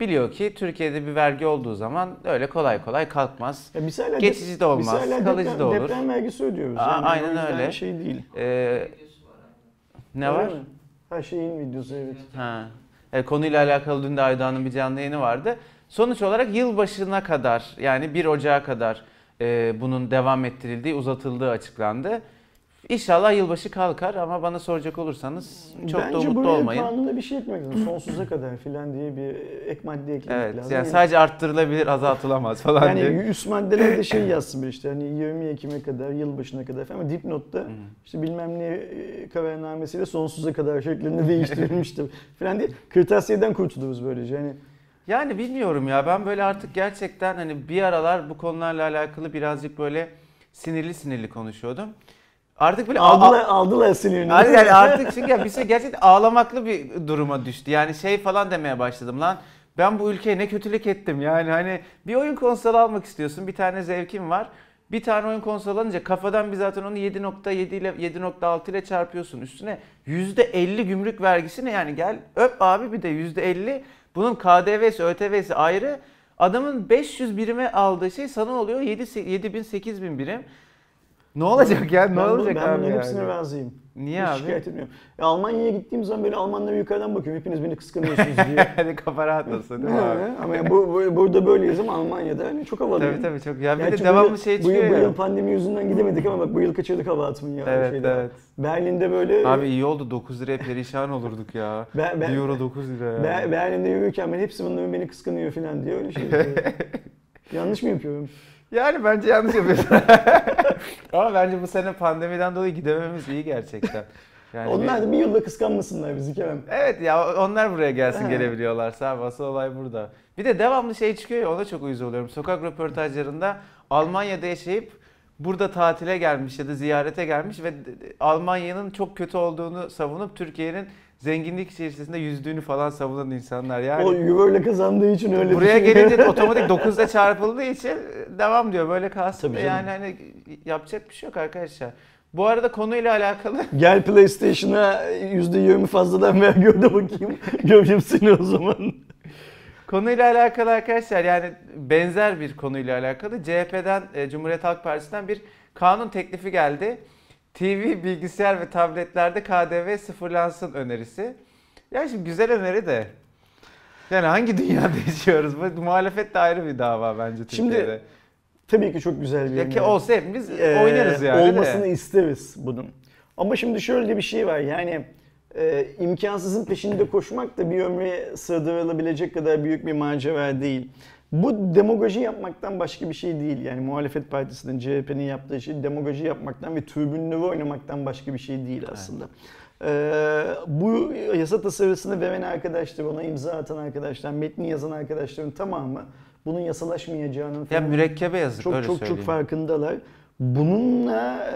biliyor ki Türkiye'de bir vergi olduğu zaman öyle kolay kolay kalkmaz. Ya biz hala Geçici de olmaz, biz hala kalıcı deprem, da olur. Deprem vergisi ödüyoruz. Aa, Yani aynen öyle. Şey değil. Ee, ne var? Her şeyin videosu evet. Ha. E, konuyla alakalı dün de Aydoğan'ın bir canlı yayını vardı. Sonuç olarak yılbaşına kadar yani 1 Ocağı kadar e, bunun devam ettirildiği, uzatıldığı açıklandı. İnşallah yılbaşı kalkar ama bana soracak olursanız çok Bence da umutlu olmayın. kanuna bir şey eklemek lazım. Sonsuza kadar filan diye bir ek madde eklemek Evet, lazım. yani sadece arttırılabilir, azaltılamaz falan yani diye. üst maddelerde şey yazsın bir işte hani 20 Ekim'e kadar, yılbaşına kadar falan ama dipnotta işte bilmem ne e, kararnamesiyle sonsuza kadar şeklinde <laughs> değiştirilmiştir falan diye kırtasiyeden kurtuluruz böylece. Yani Yani bilmiyorum ya ben böyle artık gerçekten hani bir aralar bu konularla alakalı birazcık böyle sinirli sinirli konuşuyordum. Artık böyle aldılar, aldılar sinirini. Abi yani <laughs> artık çünkü ya bir şey gerçekten ağlamaklı bir duruma düştü. Yani şey falan demeye başladım lan. Ben bu ülkeye ne kötülük ettim yani hani bir oyun konsolu almak istiyorsun bir tane zevkin var. Bir tane oyun konsolu alınca kafadan bir zaten onu 7.7 ile 7.6 ile çarpıyorsun. Üstüne %50 gümrük vergisi ne yani gel öp abi bir de %50 bunun KDV'si ÖTV'si ayrı. Adamın 500 birime aldığı şey sana oluyor 7 7000 8000 birim. Ne olacak ya? Ne ben, bu- olacak ben abi bunların yani? hepsine razıyım. Niye Hiç abi? şikayet etmiyorum. Ya Almanya'ya gittiğim zaman böyle Almanlara yukarıdan bakıyorum. Hepiniz beni kıskanıyorsunuz diye. <laughs> Hadi kafa rahat olsun değil mi abi? <laughs> ama yani bu, bu- burada böyleyiz ama Almanya'da hani çok havalı. Tabii tabii çok. Ya bir Gerçi de devamlı yıl- şey bu, yıl, çıkıyor bu ya. yıl pandemi yüzünden gidemedik ama bak bu yıl kaçırdık hava atmayı ya. Evet şeyde. evet. Berlin'de böyle Abi iyi oldu 9 liraya perişan olurduk ya. Ben- ben- 1 euro 9 lira ya. Ber- Berlin'de yürürken ben hepsi bunların beni kıskanıyor falan diye öyle şey. <laughs> Yanlış mı yapıyorum? Yani bence yanlış yapıyorsun. <laughs> Ama bence bu sene pandemiden dolayı gidememiz iyi gerçekten. Yani Onlar bir- da bir yılda kıskanmasınlar bizi Kerem. Evet ya onlar buraya gelsin Ha. gelebiliyorlarsa abi asıl olay burada. Bir de devamlı şey çıkıyor ya ona çok uyuz oluyorum. Sokak röportajlarında Almanya'da yaşayıp burada tatile gelmiş ya da ziyarete gelmiş ve Almanya'nın çok kötü olduğunu savunup Türkiye'nin zenginlik içerisinde yüzdüğünü falan savunan insanlar yani. O euro ile kazandığı için öyle Buraya düşünüyor. gelince de <laughs> otomatik 9'da çarpıldığı için devam diyor. Böyle kalsın. Tabii. Yani hani yapacak bir şey yok arkadaşlar. Bu arada konuyla alakalı <laughs> Gel PlayStation'a %20 fazladan vergi öde bakayım. <laughs> Göreyim seni o zaman. konuyla alakalı arkadaşlar yani benzer bir konuyla alakalı CHP'den e, Cumhuriyet Halk Partisi'nden bir kanun teklifi geldi. TV, bilgisayar ve tabletlerde KDV sıfırlansın önerisi. Ya şimdi güzel öneri de. Yani hangi dünyada <laughs> yaşıyoruz? Bu muhalefet de ayrı bir dava bence Şimdi Türkiye'de. Tabii ki çok güzel bir ya ki olsa hepimiz Ee, oynarız yani. de. Olmasını isteriz bunun. Ama şimdi şöyle de bir şey var yani e, imkansızın peşinde koşmak da bir ömre sığdırılabilecek kadar büyük bir macera değil. Bu demagoji yapmaktan başka bir şey değil. Yani muhalefet partisinin, CHP'nin yaptığı şey demagoji yapmaktan ve tribünleri oynamaktan başka bir şey değil aslında. Ee, bu yasa tasarısını veren arkadaşlar, ona imza atan arkadaşlar, metni yazan arkadaşların tamamı bunun yasalaşmayacağının Ya mürekkebe yazık çok öyle çok söyleyeyim. çok farkındalar. Bununla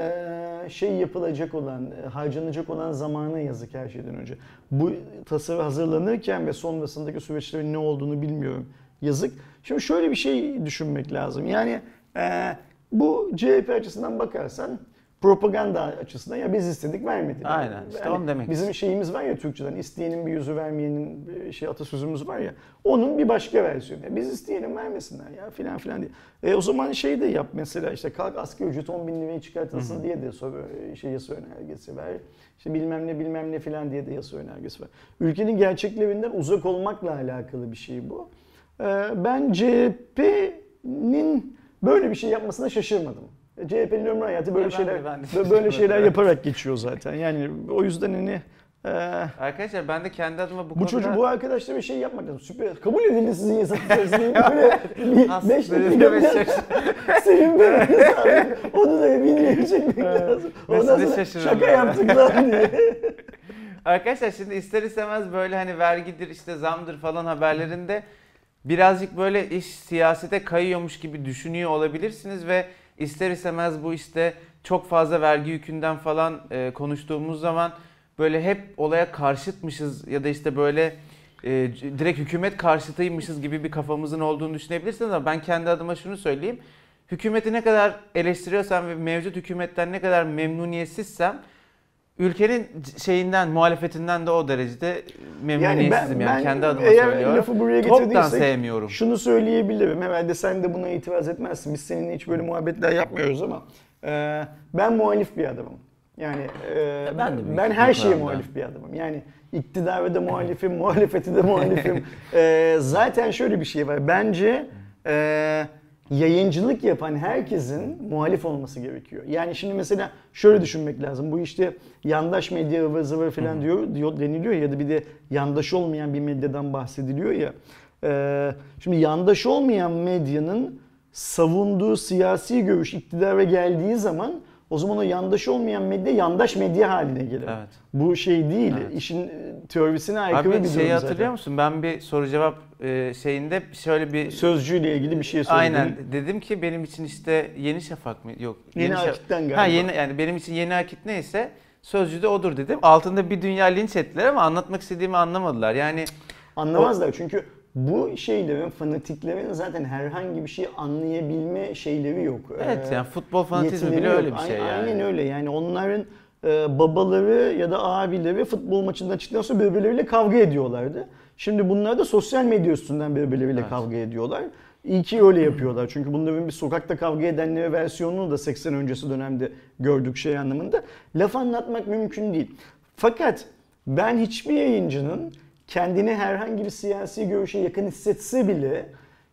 e, şey yapılacak olan, e, harcanacak olan zamana yazık her şeyden önce. Bu tasarı hazırlanırken ve sonrasındaki süreçlerin ne olduğunu bilmiyorum. Yazık. Şimdi şöyle bir şey düşünmek lazım. Yani e, bu CHP açısından bakarsan propaganda açısından ya biz istedik vermedi. Aynen, işte onu demek Bizim şeyimiz var ya Türkçeden isteyenin bir yüzü vermeyenin şey atasözümüz var ya onun bir başka versiyonu. Ya biz isteyenin vermesinler ya filan filan diye. E, o zaman şey de yap mesela işte kalk asgari ücret 10 bin liraya çıkartılsın diye de soru, şey yasa önergesi ver. İşte bilmem ne bilmem ne filan diye de yasa önergesi var. Ülkenin gerçeklerinden uzak olmakla alakalı bir şey bu. E, ben CHP'nin böyle bir şey yapmasına şaşırmadım. CHP'nin ömrü hayatı böyle Ya de- şeyler de böyle şeyler yaparak geçiyor zaten. Yani o yüzden hani e, Arkadaşlar ben de kendi adıma bu, bu konuda... çocuk bu arkadaşlar bir şey yapmak lazım. Süper. Kabul edildi sizin yasa içerisinde. <laughs> Böyle bir Aslında beş böyle dakika bir biraz şaş- senin böyle. <laughs> Onu da bilmeye çekmek lazım. Ondan sonra şaka yaptık lan diye. Arkadaşlar şimdi ister istemez böyle hani vergidir işte zamdır falan haberlerinde birazcık böyle iş siyasete kayıyormuş gibi düşünüyor olabilirsiniz ve ister istemez bu işte çok fazla vergi yükünden falan e, konuştuğumuz zaman böyle hep olaya karşıtmışız ya da işte böyle e, direkt hükümet karşıtıymışız gibi bir kafamızın olduğunu düşünebilirsiniz ama ben kendi adıma şunu söyleyeyim. Hükümeti ne kadar eleştiriyorsam ve mevcut hükümetten ne kadar memnuniyetsizsem ülkenin şeyinden muhalefetinden de o derecede memnuniyetsizim yani, kendi adıma eğer söylüyorum. lafı buraya Toptan sevmiyorum. şunu söyleyebilirim. Herhalde sen de buna itiraz etmezsin. Biz seninle hiç böyle muhabbetler yapmıyoruz ama e, ben muhalif bir adamım. Yani e, ben de ben her şeye muhalif bir adamım. Yani iktidarı da muhalifim, <laughs> muhalefeti de muhalifim. <laughs> E, zaten şöyle bir şey var. Bence e, yayıncılık yapan herkesin muhalif olması gerekiyor. Yani şimdi mesela şöyle düşünmek lazım. Bu işte yandaş medya ıvır zıvır falan diyor, diyor deniliyor ya da bir de yandaş olmayan bir medyadan bahsediliyor ya. Ee, şimdi yandaş olmayan medyanın savunduğu siyasi görüş iktidara geldiği zaman o zaman o yandaş olmayan medya yandaş medya haline gelir. Evet. Bu şey değil. Evet. İşin e, teorisine aykırı bir Abi durum şeyi zaten. hatırlıyor musun? Ben bir soru cevap e, şeyinde şöyle bir Sözcüyle ilgili bir şey söyledim. Aynen dedim ki benim için işte Yeni Şafak mı? Yok. Yeni Şa- Akit'ten galiba. Ha yeni yani benim için Yeni Akit neyse Sözcü de odur dedim. Altında bir dünya linç ettiler ama anlatmak istediğimi anlamadılar. Yani Anlamazlar çünkü bu şeylerin, fanatiklerin zaten herhangi bir şey anlayabilme şeyleri yok. evet Ee, yani futbol fanatizmi bile yok. öyle bir şey yani. Aynen öyle yani onların e, babaları ya da abileri futbol maçından çıktıktan sonra birbirleriyle kavga ediyorlardı. Şimdi bunlar da sosyal medya üstünden birbirleriyle Evet. kavga ediyorlar. İyi ki öyle yapıyorlar. Çünkü bunların bir sokakta kavga edenlere versiyonunu da 80 öncesi dönemde gördük şey anlamında. Laf anlatmak mümkün değil. Fakat ben hiçbir yayıncının kendini herhangi bir siyasi görüşe yakın hissetse bile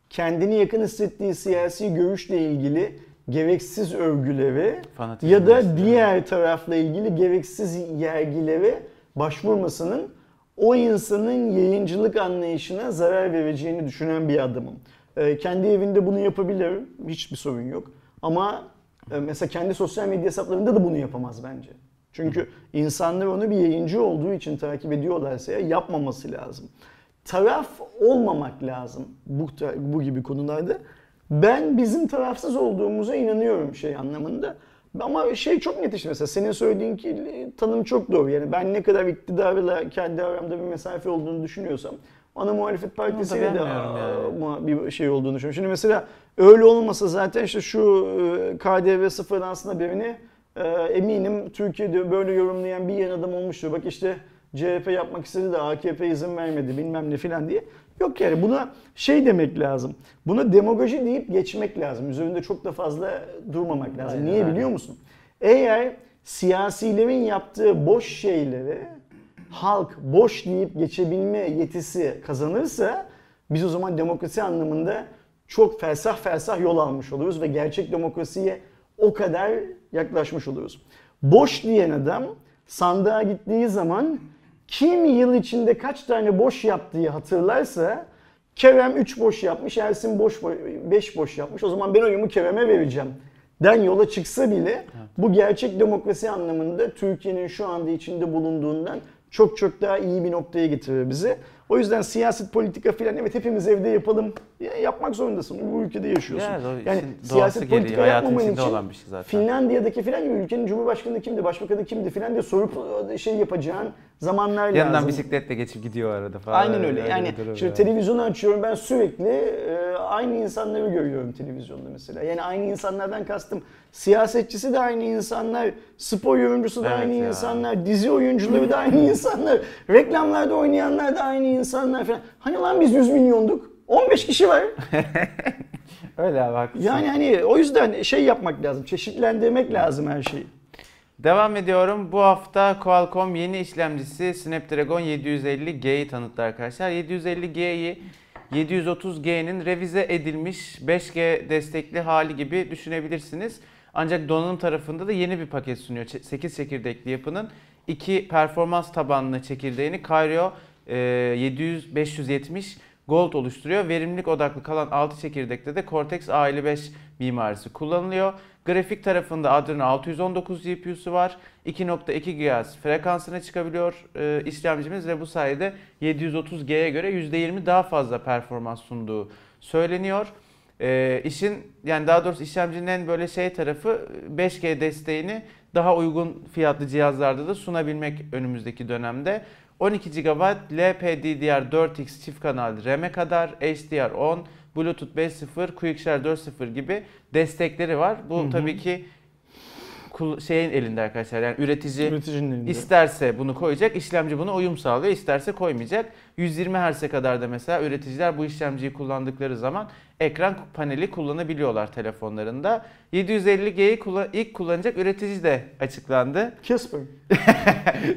kendini yakın hissettiği siyasi görüşle ilgili gereksiz övgüleri Fanatizm ya da diğer tarafla ilgili gereksiz yergilere başvurmasının o insanın yayıncılık anlayışına zarar vereceğini düşünen bir adamım. Ee, kendi evinde bunu yapabilirim. Hiçbir sorun yok. Ama e, mesela kendi sosyal medya hesaplarında da bunu yapamaz bence. Çünkü insanlar onu bir yayıncı olduğu için takip ediyorlarsa ya yapmaması lazım. Taraf olmamak lazım bu, bu gibi konularda. Ben bizim tarafsız olduğumuza inanıyorum şey anlamında. Ama şey çok net işte mesela senin söylediğin ki tanım çok doğru. Yani ben ne kadar iktidarla kendi aramda bir mesafe olduğunu düşünüyorsam ana muhalefet partisiyle de beğenmiyorum yani. bir şey olduğunu düşünüyorum. Şimdi mesela öyle olmasa zaten işte şu e, KDV sıfırlansın birini e, eminim Türkiye'de böyle yorumlayan bir yan adam olmuştur. Bak işte CHP yapmak istedi de AKP izin vermedi bilmem ne filan diye. Yok yani buna şey demek lazım. Buna demagoji deyip geçmek lazım. Üzerinde çok da fazla durmamak lazım. Aynen, Niye aynen. biliyor musun? Eğer siyasilerin yaptığı boş şeyleri halk boş deyip geçebilme yetisi kazanırsa biz o zaman demokrasi anlamında çok felsah felsah yol almış oluruz ve gerçek demokrasiye o kadar yaklaşmış oluruz. Boş diyen adam sandığa gittiği zaman kim yıl içinde kaç tane boş yaptığı hatırlarsa Kerem 3 boş yapmış, Ersin boş 5 boş yapmış. O zaman ben oyumu Kerem'e vereceğim. Den yola çıksa bile bu gerçek demokrasi anlamında Türkiye'nin şu anda içinde bulunduğundan çok çok daha iyi bir noktaya getirir bizi. O yüzden siyaset, politika filan evet hepimiz evde yapalım. Ya, yapmak zorundasın. Bu ülkede yaşıyorsun. Yani, o Yani siyaset, gereği politika yapmaman içinde için olan bir şey zaten. Finlandiya'daki filan gibi ülkenin cumhurbaşkanı kimdi, başbakanı kimdi filan diye sorup şey yapacağın zamanlar Yanından lazım. bisikletle geçip gidiyor arada falan. Aynen öyle. Yani bir durum şimdi televizyonu açıyorum ben sürekli e, aynı insanları görüyorum televizyonda mesela. Yani aynı insanlardan kastım siyasetçisi de aynı insanlar, spor yorumcusu da Evet aynı ya. insanlar, dizi oyuncuları da aynı insanlar, reklamlarda oynayanlar da aynı insanlar falan. Hani lan biz 100 milyonduk. 15 kişi var. <laughs> Öyle abi haklısın. Yani hani o yüzden şey yapmak lazım. Çeşitlendirmek lazım her şeyi. Devam ediyorum. Bu hafta Qualcomm yeni işlemcisi Snapdragon 750G'yi tanıttı arkadaşlar. 750G'yi 730G'nin revize edilmiş 5G destekli hali gibi düşünebilirsiniz. Ancak donanım tarafında da yeni bir paket sunuyor. 8 çekirdekli yapının iki performans tabanlı çekirdeğini e, 700 570 Gold oluşturuyor. Verimlilik odaklı kalan 6 çekirdekte de Cortex A55 mimarisi kullanılıyor. Grafik tarafında Adreno 619 GPU'su var. 2.2 GHz frekansına çıkabiliyor e, işlemcimiz ve bu sayede 730G'ye göre %20 daha fazla performans sunduğu söyleniyor. E, işin yani daha doğrusu işlemcinin en böyle şey tarafı 5G desteğini daha uygun fiyatlı cihazlarda da sunabilmek önümüzdeki dönemde. 12 GB LPDDR4X çift kanal RAM'e kadar HDR10, Bluetooth 5.0, QuickShare 4.0 gibi destekleri var. Bu Hı hı. tabii ki şeyin elinde arkadaşlar. Yani üretici Üreticinin elinde. isterse bunu koyacak, işlemci buna uyum sağlıyor, isterse koymayacak. 120 Hz'e kadar da mesela üreticiler bu işlemciyi kullandıkları zaman ekran paneli kullanabiliyorlar telefonlarında. 750G'yi kullan- ilk kullanacak üretici de açıklandı. <laughs> Casper.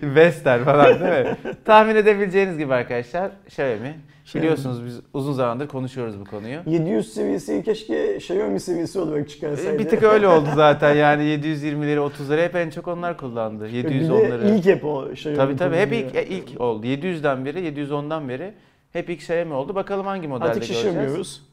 Vestel falan değil mi? <laughs> Tahmin edebileceğiniz gibi arkadaşlar Xiaomi. Biliyorsunuz biz uzun zamandır konuşuyoruz bu konuyu. 700 seviyesi keşke Xiaomi seviyesi olarak çıkarsaydı. Bir tık öyle oldu zaten yani 720'leri 30'ları hep en çok onlar kullandı. Bir de 710'ları. ilk hep o Xiaomi. Tabii tabii hep ilk, ilk oldu. 700'den beri 710'dan beri hep ilk Xiaomi oldu. Bakalım hangi modelde Artık göreceğiz. şaşırmıyoruz.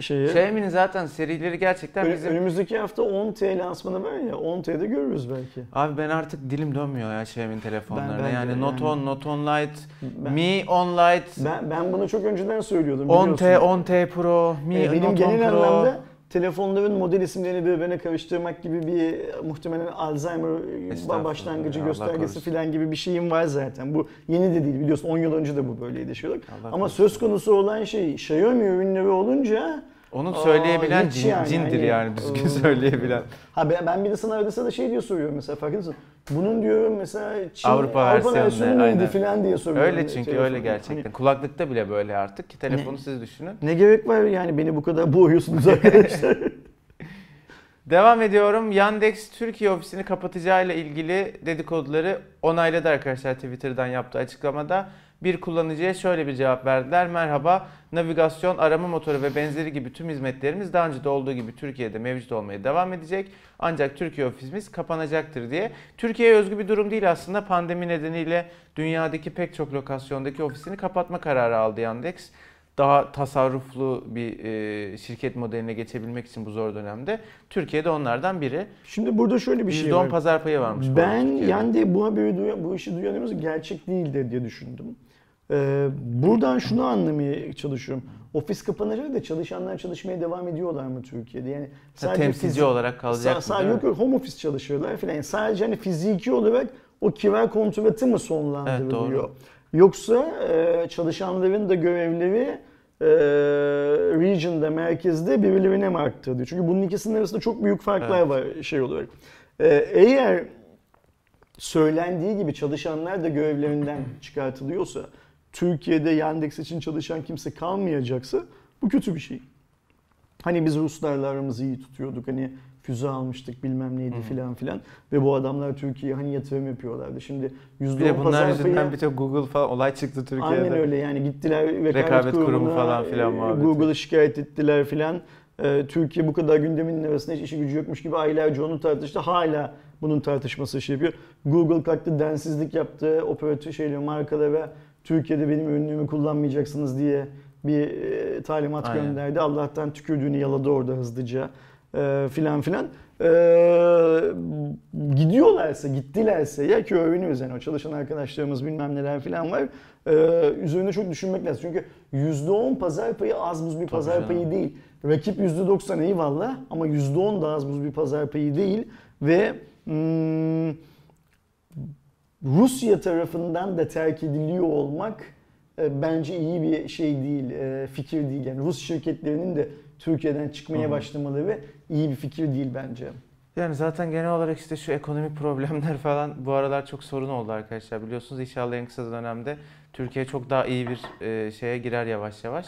Şeyi. Xiaomi'nin zaten serileri gerçekten bizim... Önümüzdeki hafta 10T lansmanı var ya 10T'de görürüz belki. Abi ben artık dilim dönmüyor ya Xiaomi'nin telefonlarına. Ben- ben yani yani. Note 10, Note 10 Lite, Ben, Mi 10 Lite, ben, ben bunu çok önceden söylüyordum 10T, biliyorsun. 10T Pro, Mi Ee, benim Note 10 genel Pro. anlamda telefonların model isimlerini birbirine karıştırmak gibi bir muhtemelen Alzheimer başlangıcı ya, göstergesi falan gibi bir şeyim var zaten. Bu yeni de değil biliyorsun 10 yıl önce de bu böyleydi şey Ama söz konusu olan şey Xiaomi ürünleri olunca Onu Aa, söyleyebilen hiç cin- yani, cindir hani, yani düzgün ıı, söyleyebilen. Ha ben, ben bir de sana arada da şey diye soruyorum mesela farkında mısın? Bunun diyorum mesela Çin, Avrupa versiyonu versiyonu ne? neydi diye soruyorum. Öyle çünkü telefonu. öyle gerçekten. Hani Kulaklıkta bile böyle artık ki telefonu Ne? siz düşünün. ne gerek var yani beni bu kadar boğuyorsunuz arkadaşlar. <laughs> <laughs> Devam ediyorum. Yandex Türkiye ofisini kapatacağıyla ilgili dedikoduları onayladı arkadaşlar Twitter'dan yaptığı açıklamada. Bir kullanıcıya şöyle bir cevap verdiler. Merhaba, navigasyon, arama motoru ve benzeri gibi tüm hizmetlerimiz daha önce de olduğu gibi Türkiye'de mevcut olmaya devam edecek. Ancak Türkiye ofisimiz kapanacaktır diye. Türkiye'ye özgü bir durum değil aslında. Pandemi nedeniyle dünyadaki pek çok lokasyondaki ofisini kapatma kararı aldı Yandex. Daha tasarruflu bir e, şirket modeline geçebilmek için bu zor dönemde. Türkiye'de onlardan biri. Şimdi burada şöyle bir şey %10 var. pazar payı varmış. Ben yani bu haberi duyan, bu işi duyanımız gerçek değildir diye düşündüm. Ee, buradan şunu anlamaya çalışıyorum. Ofis kapanacak da çalışanlar çalışmaya devam ediyorlar mı Türkiye'de? Yani Ha, temsilci fizik- olarak kalacak Sa- mı? yok yok home office çalışıyorlar falan. Yani sadece hani fiziki olarak o kira kontratı mı sonlandırılıyor? Evet, doğru. Yoksa e, çalışanların da görevleri e, region'da, merkezde birilerine mi aktarılıyor? Çünkü bunun ikisinin arasında çok büyük farklar Evet. var şey olarak. E, eğer söylendiği gibi çalışanlar da görevlerinden çıkartılıyorsa, Türkiye'de Yandex için çalışan kimse kalmayacaksa bu kötü bir şey. Hani biz Ruslarla aramızı iyi tutuyorduk. Hani füze almıştık bilmem neydi filan filan. Ve bu adamlar Türkiye'ye hani yatırım yapıyorlardı. Şimdi %10 Bir de bunlar pazar yüzünden payı- birçok Google falan olay çıktı Türkiye'de. Aynen öyle yani gittiler rekabet, Rekabet kurumu kurumuna, falan filan e, muhabbeti. Google'ı şikayet ettiler filan. E, Türkiye bu kadar gündeminin arasında hiç işi gücü yokmuş gibi aylarca onu tartıştı. Hala bunun tartışması şey yapıyor. Google kalktı densizlik yaptı. Operatör şeyle markalara Türkiye'de benim ürünümü kullanmayacaksınız diye bir e, talimat Aynen. gönderdi. Allah'tan tükürdüğünü yaladı orada hızlıca e, filan filan. Ee, gidiyorlarsa, gittilerse ya ki öğreniyoruz yani o çalışan arkadaşlarımız bilmem neler falan var. Ee, üzerine çok düşünmek lazım. Çünkü %10 pazar payı az buz bir pazar canım. payı değil. Rakip %90 eyvallah ama %10 da az buz bir pazar payı değil. Ve hmm, Rusya tarafından da terk ediliyor olmak e, bence iyi bir şey değil, e, fikir değil. Yani Rus şirketlerinin de Türkiye'den çıkmaya başlamaları iyi bir fikir değil bence. Yani zaten genel olarak işte şu ekonomik problemler <laughs> falan bu aralar çok sorun oldu arkadaşlar. Biliyorsunuz inşallah en kısa dönemde Türkiye çok daha iyi bir e, şeye girer yavaş yavaş.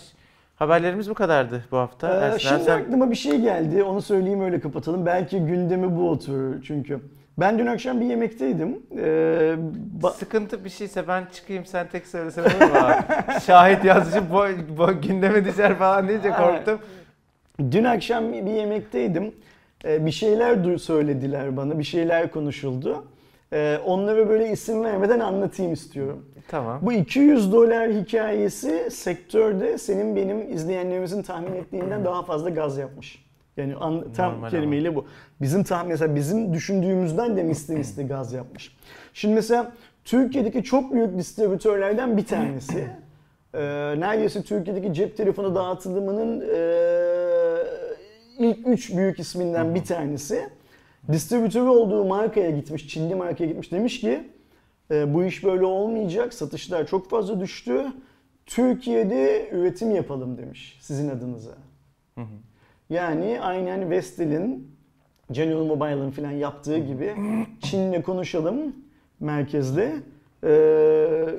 Haberlerimiz bu kadardı bu hafta. Ee, Ersin, şimdi sen- aklıma bir şey geldi. Onu söyleyeyim öyle kapatalım. Belki gündemi bu oturur çünkü. Ben dün akşam bir yemekteydim. Ee, Sıkıntı bir şeyse ben çıkayım sen tek söylesen olur mu abi? <laughs> Şahit yazıcı bu, bu gündeme düşer falan deyince korktum. Dün akşam bir yemekteydim. Ee, bir şeyler söylediler bana. Bir şeyler konuşuldu. Ee, onları böyle isim vermeden anlatayım istiyorum. Tamam. Bu 200 dolar hikayesi sektörde senin benim izleyenlerimizin tahmin ettiğinden daha fazla gaz yapmış. Yani an- tam Normal kelimeyle bu. Bizim tahmin mesela bizim düşündüğümüzden de misli misli gaz yapmış. Şimdi mesela Türkiye'deki çok büyük distribütörlerden bir tanesi. Ee, <clears throat> neredeyse Türkiye'deki cep telefonu dağıtılımının ee, ilk üç büyük isminden bir tanesi. Distribütörü olduğu markaya gitmiş, Çinli markaya gitmiş demiş ki e, bu iş böyle olmayacak, satışlar çok fazla düştü. Türkiye'de üretim yapalım demiş sizin adınıza. Hı hı. Yani aynen Vestel'in, General Mobile'ın falan yaptığı gibi Çin'le konuşalım merkezle. Ee,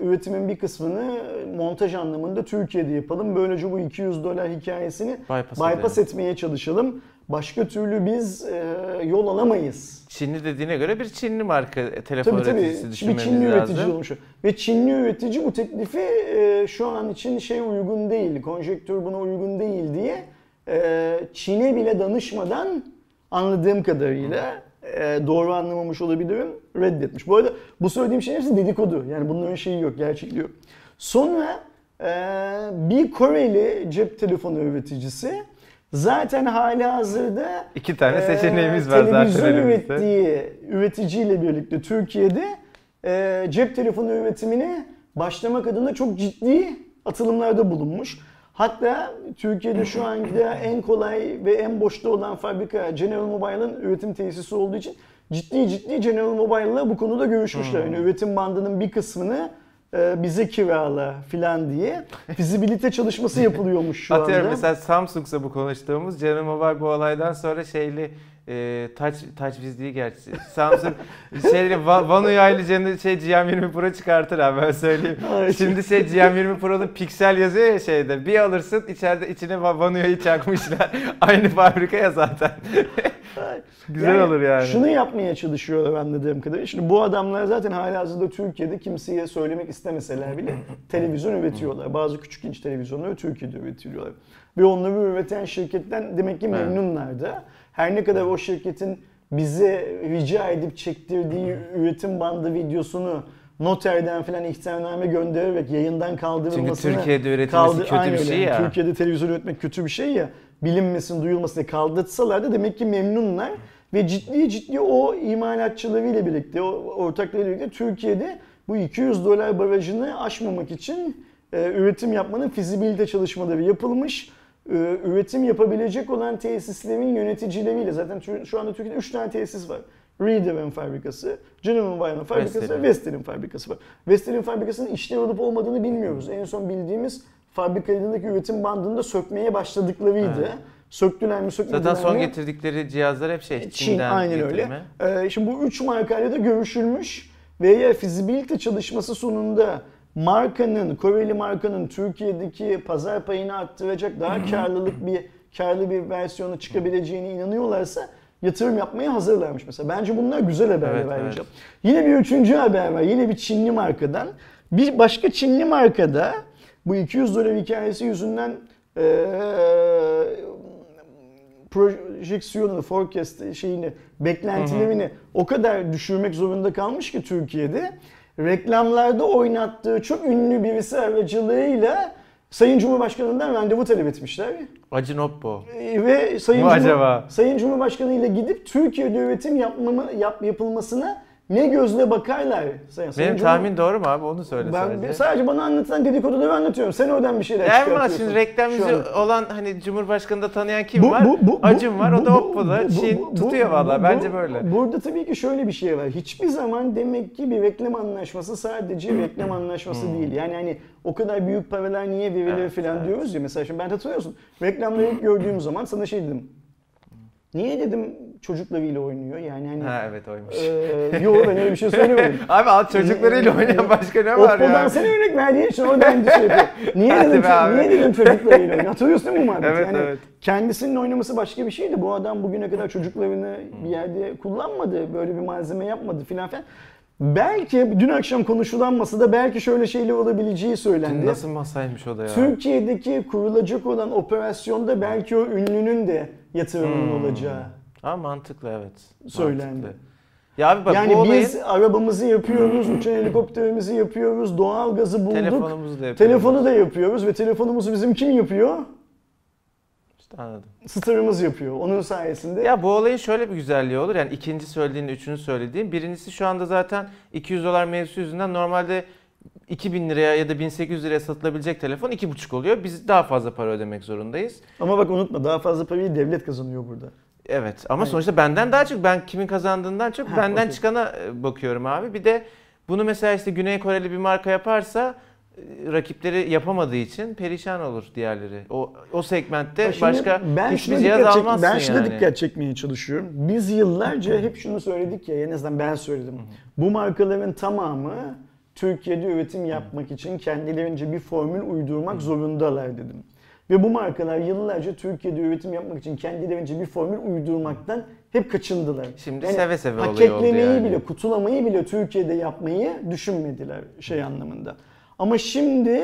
üretimin bir kısmını montaj anlamında Türkiye'de yapalım. Böylece bu 200 dolar hikayesini Bypass, bypass edelim. etmeye çalışalım. Başka türlü biz e, yol alamayız. Çinli dediğine göre bir Çinli marka telefon Tabii tabii üreticisi bir düşünmemiz Çinli üretici lazım. olmuş. Ve Çinli üretici bu teklifi e, şu an için şey uygun değil, konjektür buna uygun değil diye e, Çin'e bile danışmadan anladığım kadarıyla e, doğru anlamamış olabilirim reddetmiş. Bu arada bu söylediğim şeyin hepsi dedikodu. Yani bunların şeyi yok, gerçekliği yok. Sonra e, bir Koreli cep telefonu üreticisi zaten hali hazırda İki tane ee, seçeneğimiz var zaten televizyon elimizde. ürettiği üreticiyle birlikte Türkiye'de e, cep telefonu üretimine başlamak adına çok ciddi atılımlarda bulunmuş. Hatta Türkiye'de şu anda en kolay ve en boşta olan fabrika General Mobile'ın üretim tesisi olduğu için ciddi ciddi General Mobile'la bu konuda görüşmüşler. Yani üretim bandının bir kısmını e, bize kirala filan diye fizibilite çalışması yapılıyormuş şu Atıyorum anda. mesela Samsung'sa bu konuştuğumuz General Mobile bu olaydan sonra şeyli e, touch, touch biz değil gerçi. Samsung şeyli Va- One UI'li Gen- şey GM20 Pro çıkartır abi ben söyleyeyim. Ay. Şimdi şey GM20 Pro'nun piksel yazıyor ya şeyde. Bir alırsın içeride içine Va- One UI'yi çakmışlar. <laughs> Aynı fabrikaya zaten. Güzel olur yani. Şunu yapmaya çalışıyorlar anladığım kadarıyla. Şimdi bu adamlar zaten halihazırda Türkiye'de kimseye söylemek istemeseler bile televizyon üretiyorlar. Bazı küçük inç televizyonları Türkiye'de üretiliyorlar. Ve onları üreten şirketten demek ki Evet. memnunlar da. Her ne kadar o şirketin bize rica edip çektirdiği üretim bandı videosunu noterden falan ihtarname göndererek yayından kaldırılmasını Çünkü Türkiye'de üretilmesi kaldı- kötü Aynen bir şey ya. Türkiye'de televizyon üretmek kötü bir şey ya. Bilinmesin, duyulmasın diye kaldırtsalar da demek ki memnunlar. Ve ciddi ciddi o imalatçılarıyla birlikte, o ortaklarıyla birlikte Türkiye'de bu 200 dolar barajını aşmamak için e, üretim yapmanın fizibilite çalışmaları yapılmış. E, üretim yapabilecek olan tesislerin yöneticileriyle zaten şu anda Türkiye'de 3 tane tesis var. Reader'ın fabrikası, General Mobile'ın fabrikası Vestel'in. ve Vestel'in fabrikası var. Vestel'in fabrikasının işlev olup olmadığını bilmiyoruz. En son bildiğimiz fabrikalarındaki üretim bandını da sökmeye başladıklarıydı. Evet. Söktüler mi sökmediler Zaten son mi? getirdikleri cihazlar hep şey Çin Çin'den aynen getirme. öyle. Ee, şimdi bu üç markayla da görüşülmüş ve eğer fizibilite çalışması sonunda markanın, Koreli markanın Türkiye'deki pazar payını arttıracak daha karlılık bir karlı bir versiyonu çıkabileceğine inanıyorlarsa yatırım yapmaya hazırlarmış mesela. Bence bunlar güzel haberler Evet, ayrıca. evet. Yine bir üçüncü haber var. Yine bir Çinli markadan. Bir başka Çinli markada bu 200 dolar hikayesi yüzünden eee projeksiyonunu, forecast şeyini, beklentilerini o kadar düşürmek zorunda kalmış ki Türkiye'de reklamlarda oynattığı çok ünlü birisi aracılığıyla Sayın Cumhurbaşkanı'ndan randevu talep etmişler. Acın Oppo. Ee, Ve Sayın, Cumhur- acaba? Sayın Cumhurbaşkanı ile gidip Türkiye'de üretim yapmamı, yap, yapılmasına ne gözle bakarlar? Sayın, Benim Cumhur- tahmin doğru mu abi? Onu söyle Ben sadece. sadece bana anlatılan dedikoduları anlatıyorum. Sen oradan bir şeyler Yani bana şimdi reklam yüzü olan hani Cumhurbaşkanı da tanıyan kim Bu- var? bu- bu- Acun var, o da bu- Çin tutuyor valla. Bence böyle. Burada tabii ki şöyle bir şey var. Hiçbir zaman demek ki bir reklam anlaşması sadece reklam anlaşması değil. Yani hani o kadar büyük paralar niye verilir Hmm. Evet, falan evet. diyoruz ya. Mesela şimdi ben hatırlıyorsun. Reklamları ilk gördüğüm zaman sana şey dedim. Niye dedim çocuklarıyla oynuyor? Yani hani Ha evet oymuş. Eee yok ben öyle bir şey söylemedim. <laughs> Abi al çocuklarıyla oynayan başka ne var Oppo'dan ya? sen örnek verdiğin için oradan şey yapıyor. Niye Hadi dedim, niye dedim çocuklarıyla oynuyor? Hatırlıyorsun değil mi bu muhabbeti? Evet, yani evet. Kendisinin oynaması başka bir şeydi. Bu adam bugüne kadar çocuklarını bir yerde kullanmadı. Böyle bir malzeme yapmadı filan filan. Belki dün akşam konuşulan masada belki şöyle şeyler olabileceği söylendi. Nasıl masaymış o da ya? Türkiye'deki kurulacak olan operasyonda belki o ünlünün de yatırımının Hmm. olacağı. Ha mantıklı evet. Söylendi. Mantıklı. Ya abi bak yani bu olayın biz arabamızı yapıyoruz, uçan helikopterimizi yapıyoruz, doğal gazı bulduk. telefonumuzu da yapıyoruz. Telefonu da yapıyoruz ve telefonumuzu bizim kim yapıyor? İşte anladım. Starımız yapıyor. Onun sayesinde. Ya bu olayın şöyle bir güzelliği olur. Yani ikinci söylediğin, üçüncü söylediğin. Birincisi şu anda zaten 200 dolar mevzusu yüzünden normalde 2000 liraya ya da 1800 liraya satılabilecek telefon 2,5 oluyor. Biz daha fazla para ödemek zorundayız. Ama bak unutma daha fazla parayı devlet kazanıyor burada. Evet ama Hayır. sonuçta benden daha çok ben kimin kazandığından çok Ha, benden okey. çıkana e, bakıyorum abi. Bir de bunu mesela işte Güney Koreli bir marka yaparsa rakipleri yapamadığı için perişan olur diğerleri. O o segmentte şimdi başka ben hiçbir cihaz dikkat çek- almazsın Ben şuna yani. dikkat çekmeye çalışıyorum. Biz yıllarca hep şunu söyledik ya en azından ben söyledim. Bu markaların tamamı Türkiye'de üretim yapmak için kendilerince bir formül uydurmak zorundalar dedim. Ve bu markalar yıllarca Türkiye'de üretim yapmak için kendilerince bir formül uydurmaktan hep kaçındılar. Şimdi seve seve olayı oldu yani. bile, kutulamayı bile Türkiye'de yapmayı düşünmediler şey anlamında. Ama şimdi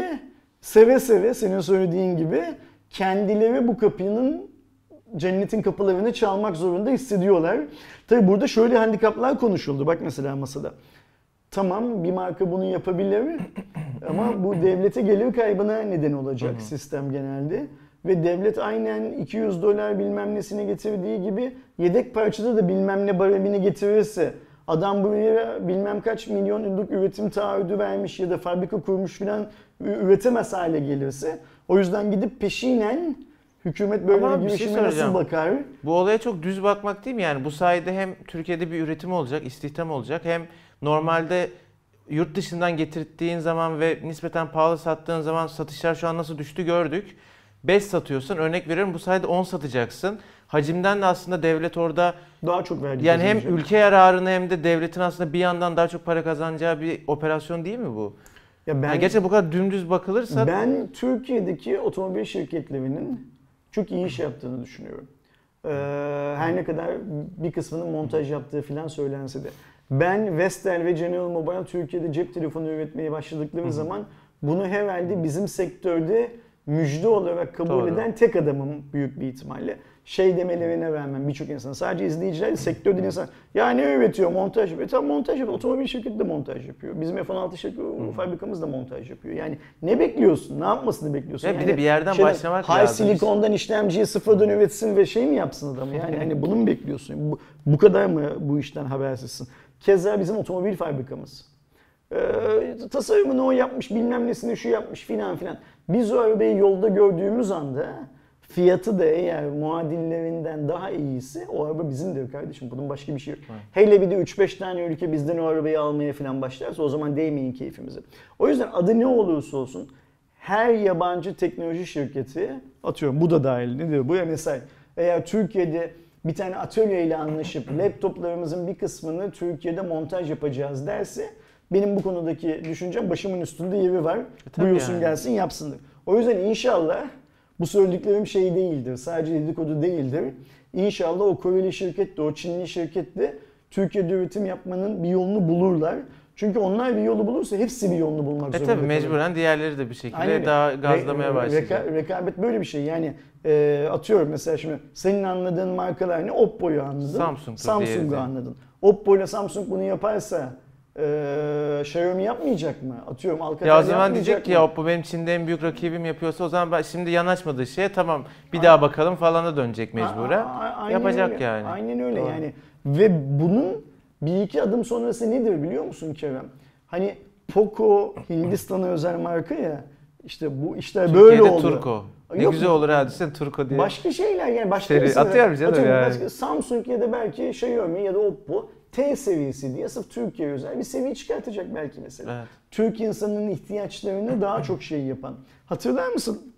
seve seve senin söylediğin gibi kendileri bu kapının cennetin kapılarını çalmak zorunda hissediyorlar. Tabi burada şöyle handikaplar konuşuldu. Bak mesela masada. Tamam bir marka bunu yapabilir <clears throat> ama bu devlete gelir kaybına neden olacak sistem genelde. Ve devlet aynen 200 dolar bilmem nesini getirdiği gibi yedek parçada da bilmem ne baremini getirirse adam buraya bilmem kaç milyon yıllık üretim taahhüdü vermiş ya da fabrika kurmuş filan üretemez hale gelirse o yüzden gidip peşinen hükümet böyle Ama bir şey girişime nasıl soracağım. bakar? Bu olaya çok düz bakmak değil mi? Yani bu sayede hem Türkiye'de bir üretim olacak, istihdam olacak hem normalde yurt dışından getirttiğin zaman ve nispeten pahalı sattığın zaman satışlar şu an nasıl düştü gördük. 5 satıyorsun örnek veriyorum bu sayede 10 satacaksın. Hacimden de aslında devlet orada Daha çok vergi yani hem ülke yararını hem de devletin aslında bir yandan daha çok para kazanacağı bir operasyon değil mi bu? ya ben, Yani gerçekten bu kadar dümdüz bakılırsa Ben Türkiye'deki otomobil şirketlerinin çok iyi iş yaptığını düşünüyorum. Ee, her ne kadar bir kısmının montaj yaptığı filan söylense de. Ben Vestel ve General Mobile Türkiye'de cep telefonu üretmeye başladıkları zaman bunu herhalde bizim sektörde müjde olarak kabul Doğru. eden tek adamım büyük bir ihtimalle. Şey demelerine rağmen birçok insan sadece izleyiciler değil, sektörde insan ya ne üretiyor montaj yapıyor. Tamam montaj yapıyor. Otomobil şirketi de montaj yapıyor. Bizim F-16 şirketi fabrikamız da montaj yapıyor. Yani ne bekliyorsun? Ne yapmasını bekliyorsun? Ya bir yani de bir yerden başlamak high lazım. silikondan işlemciyi sıfırdan üretsin ve şey mi yapsın adamı? Yani hani bunu mu bekliyorsun? Bu, bu kadar mı bu işten habersizsin? Keza bizim otomobil fabrikamız. Ee, tasarımını o yapmış, bilmem nesini şu yapmış filan filan. Biz o arabayı yolda gördüğümüz anda fiyatı da eğer muadillerinden daha iyiyse o araba bizimdir kardeşim. Bunun başka bir şey yok. Hele bir de 3-5 tane ülke bizden o arabayı almaya filan başlarsa o zaman değmeyin keyfimize. O yüzden adı ne olursa olsun her yabancı teknoloji şirketi atıyorum bu da dahil ne diyor bu ya mesela eğer Türkiye'de bir tane atölyeyle anlaşıp <clears throat> laptoplarımızın bir kısmını Türkiye'de montaj yapacağız derse benim bu konudaki düşüncem başımın üstünde yeri var. tabii Buyursun yani. gelsin yapsındır. O yüzden inşallah bu söylediklerim şey değildir. Sadece dedikodu değildir. İnşallah o Koreli şirket de o Çinli şirket de Türkiye'de üretim yapmanın bir yolunu bulurlar. Çünkü onlar bir yolu bulursa hepsi bir yolunu bulmak e zorunda tabii kalır. mecburen diğerleri de bir şekilde Aynen daha gazlamaya Re- başlayacak. reka- rekabet böyle bir şey. Yani e, atıyorum mesela şimdi senin anladığın markalar ne? Oppo'yu anladın. Samsung'u de. anladın. Oppo ile Samsung bunu yaparsa Ee, Xiaomi yapmayacak mı? Atıyorum Alcatel Ya o zaman diyecek ki mı? ya Oppo benim Çin'de en büyük rakibim yapıyorsa o zaman ben şimdi yanaşmadığı şeye tamam bir daha bakalım falana dönecek mecburen. A- a- aynen Yapacak öyle. yani. Aynen öyle Doğru. yani. Ve bunun bir iki adım sonrası nedir biliyor musun Kerem? Hani Poco Hindistan'a özel marka ya. İşte bu işler böyle oldu. Turko. Ne Yok güzel olur ha düşünsene Turko diye. Başka şeyler yani başka Seri- mesela- atıyorum canım atıyorum yani. başka Samsung ya da belki Xiaomi ya da Oppo T seviyesi diye sırf Türkiye özel bir seviye çıkartacak belki mesela. Evet. Türk insanının ihtiyaçlarını daha çok şey yapan. Hatırlar mısın?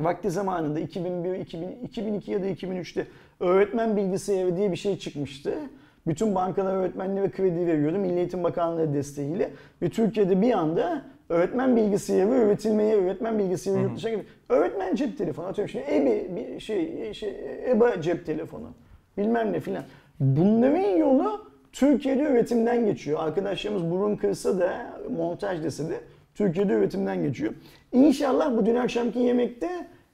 Vakti zamanında 2001, 2000, 2002 ya da 2003'te öğretmen bilgisayarı diye bir şey çıkmıştı. Bütün bankalar öğretmenlere kredi veriyordu Milli Eğitim Bakanlığı desteğiyle. Ve Türkiye'de bir anda öğretmen bilgisayarı üretilmeye, öğretmen bilgisayarı yurt dışına gidiyor. Öğretmen cep telefonu atıyorum şimdi EBI, bir şey, şey, EBA cep telefonu bilmem ne filan. Bunların yolu Türkiye'de üretimden geçiyor. Arkadaşlarımız burun kırsa da montaj dese de Türkiye'de üretimden geçiyor. İnşallah bu dün akşamki yemekte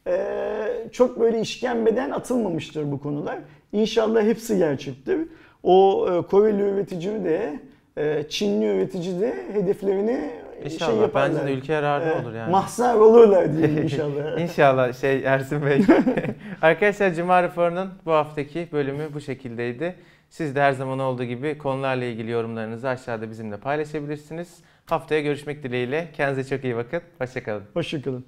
eee, çok böyle işkembeden atılmamıştır bu konular. İnşallah hepsi gerçektir. O e, Koreli üretici de e, Çinli üretici de hedeflerini İnşallah şey yaparlar. bence de ülke yararlı E, olur yani. Mahzar olurlar diyelim inşallah. <laughs> İnşallah şey Ersin Bey. <laughs> Arkadaşlar Cuma Raporu'nun bu haftaki bölümü bu şekildeydi. Siz de her zaman olduğu gibi konularla ilgili yorumlarınızı aşağıda bizimle paylaşabilirsiniz. Haftaya görüşmek dileğiyle. Kendinize çok iyi bakın. Hoşçakalın. Hoşçakalın.